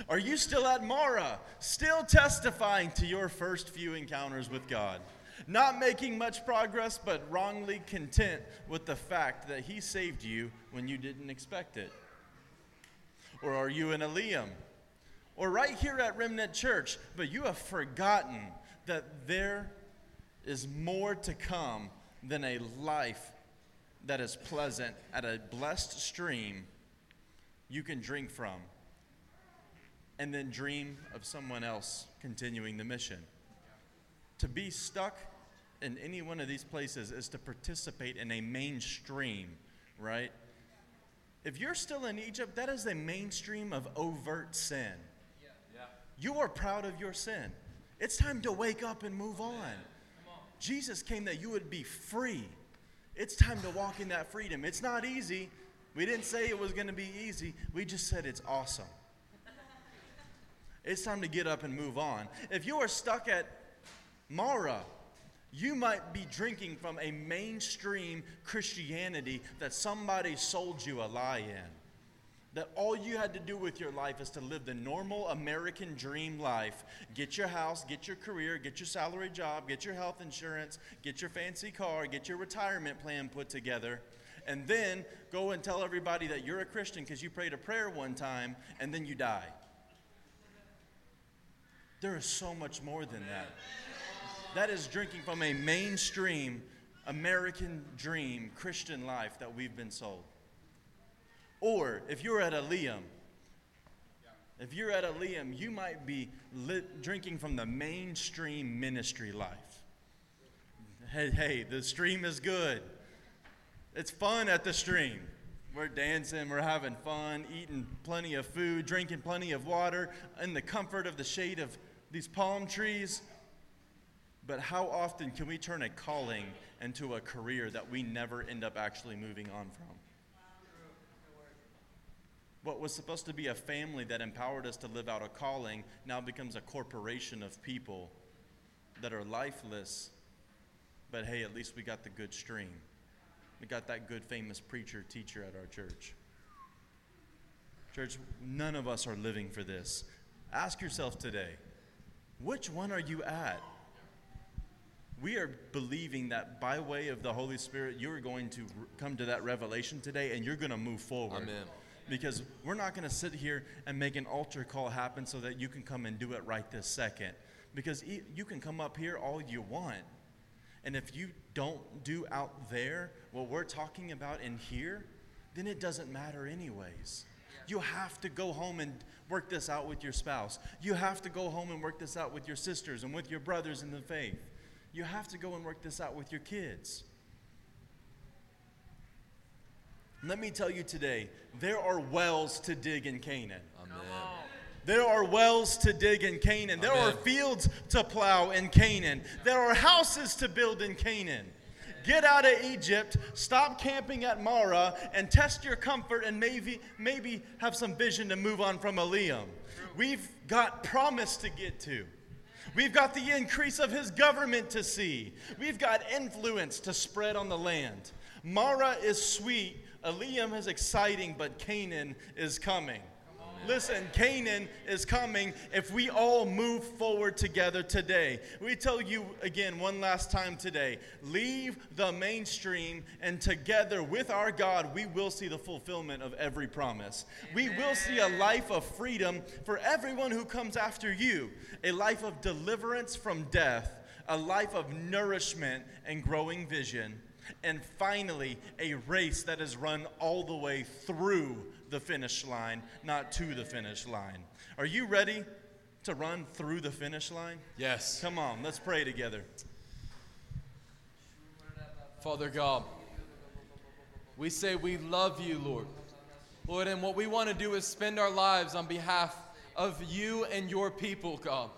Are you still at Marah, still testifying to your first few encounters with God? Not making much progress, but wrongly content with the fact that He saved you when you didn't expect it? Or are you in Elim? Or right here at Remnant Church, but you have forgotten that there is more to come than a life that is pleasant at a blessed stream you can drink from and then dream of someone else continuing the mission. To be stuck in any one of these places is to participate in a mainstream, right? If you're still in Egypt, that is a mainstream of overt sin. You are proud of your sin. It's time to wake up and move on. Jesus came that you would be free. It's time to walk in that freedom. It's not easy. We didn't say it was going to be easy, we just said it's awesome. It's time to get up and move on. If you are stuck at Marah, you might be drinking from a mainstream Christianity that somebody sold you a lie in. That all you had to do with your life is to live the normal American dream life. Get your house, get your career, get your salary job, get your health insurance, get your fancy car, get your retirement plan put together, and then go and tell everybody that you're a Christian because you prayed a prayer one time and then you die. There is so much more than that. That is drinking from a mainstream American dream Christian life that we've been sold. Or if you're at Elim, if you're at Elim, you might be lit, drinking from the mainstream ministry life. Hey, hey, the stream is good. It's fun at the stream. We're dancing, we're having fun, eating plenty of food, drinking plenty of water, in the comfort of the shade of these palm trees. But how often can we turn a calling into a career that we never end up actually moving on from? What was supposed to be a family that empowered us to live out a calling now becomes a corporation of people that are lifeless. But hey, at least we got the good stream. We got that good famous preacher teacher at our church. Church, none of us are living for this. Ask yourself today which one are you at? We are believing that by way of the Holy Spirit, you're going to come to that revelation today and you're going to move forward. Amen. Because we're not going to sit here and make an altar call happen so that you can come and do it right this second. Because you can come up here all you want. And if you don't do out there what we're talking about in here, then it doesn't matter, anyways. You have to go home and work this out with your spouse. You have to go home and work this out with your sisters and with your brothers in the faith. You have to go and work this out with your kids. Let me tell you today, there are wells to dig in Canaan. Amen. There are wells to dig in Canaan. There are fields to plow in Canaan. There are houses to build in Canaan. Get out of Egypt, stop camping at Marah, and test your comfort and maybe, maybe have some vision to move on from Elim. We've got promise to get to. We've got the increase of his government to see. We've got influence to spread on the land. Marah is sweet, Elim is exciting, but Canaan is coming. Listen, Canaan is coming if we all move forward together today. We tell you again one last time today leave the mainstream, and together with our God, we will see the fulfillment of every promise. We will see a life of freedom for everyone who comes after you, a life of deliverance from death, a life of nourishment and growing vision. And finally, a race that is run all the way through the finish line, not to the finish line. Are you ready to run through the finish line? Yes. Come on, let's pray together. Father God, we say we love you, Lord. Lord, and what we want to do is spend our lives on behalf of you and your people, God.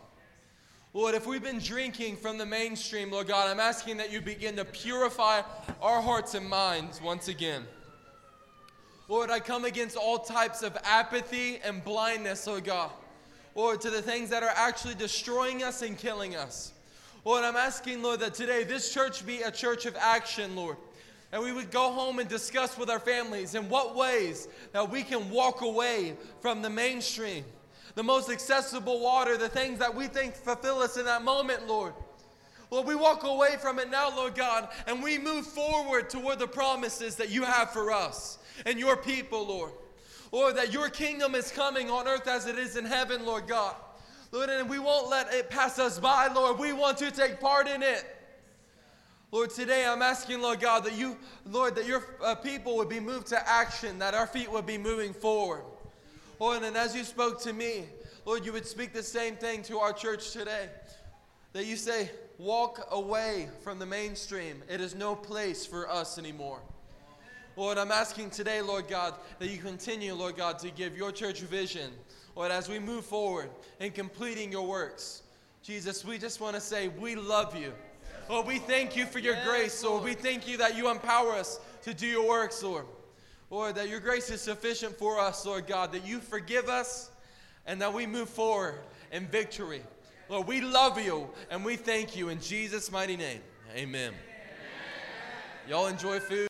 Lord, if we've been drinking from the mainstream, Lord God, I'm asking that you begin to purify our hearts and minds once again. Lord, I come against all types of apathy and blindness, Lord God. Lord, to the things that are actually destroying us and killing us. Lord, I'm asking, Lord, that today this church be a church of action, Lord. And we would go home and discuss with our families in what ways that we can walk away from the mainstream, the most accessible water, the things that we think fulfill us in that moment, Lord. Lord, we walk away from it now, Lord God, and we move forward toward the promises that you have for us and your people, Lord. Lord, that your kingdom is coming on earth as it is in heaven, Lord God. Lord, and we won't let it pass us by, Lord. We want to take part in it. Lord, today I'm asking, Lord God, that you, Lord, that your uh, people would be moved to action, that our feet would be moving forward. Lord, and as you spoke to me, Lord, you would speak the same thing to our church today. That you say, walk away from the mainstream. It is no place for us anymore. Lord, I'm asking today, Lord God, that you continue, Lord God, to give your church vision, Lord, as we move forward in completing your works. Jesus, we just want to say we love you. Lord, we thank you for your grace, Lord. We thank you that you empower us to do your works, Lord. Lord, that your grace is sufficient for us, Lord God, that you forgive us and that we move forward in victory. Lord, we love you and we thank you in Jesus' mighty name. Amen. Y'all enjoy food.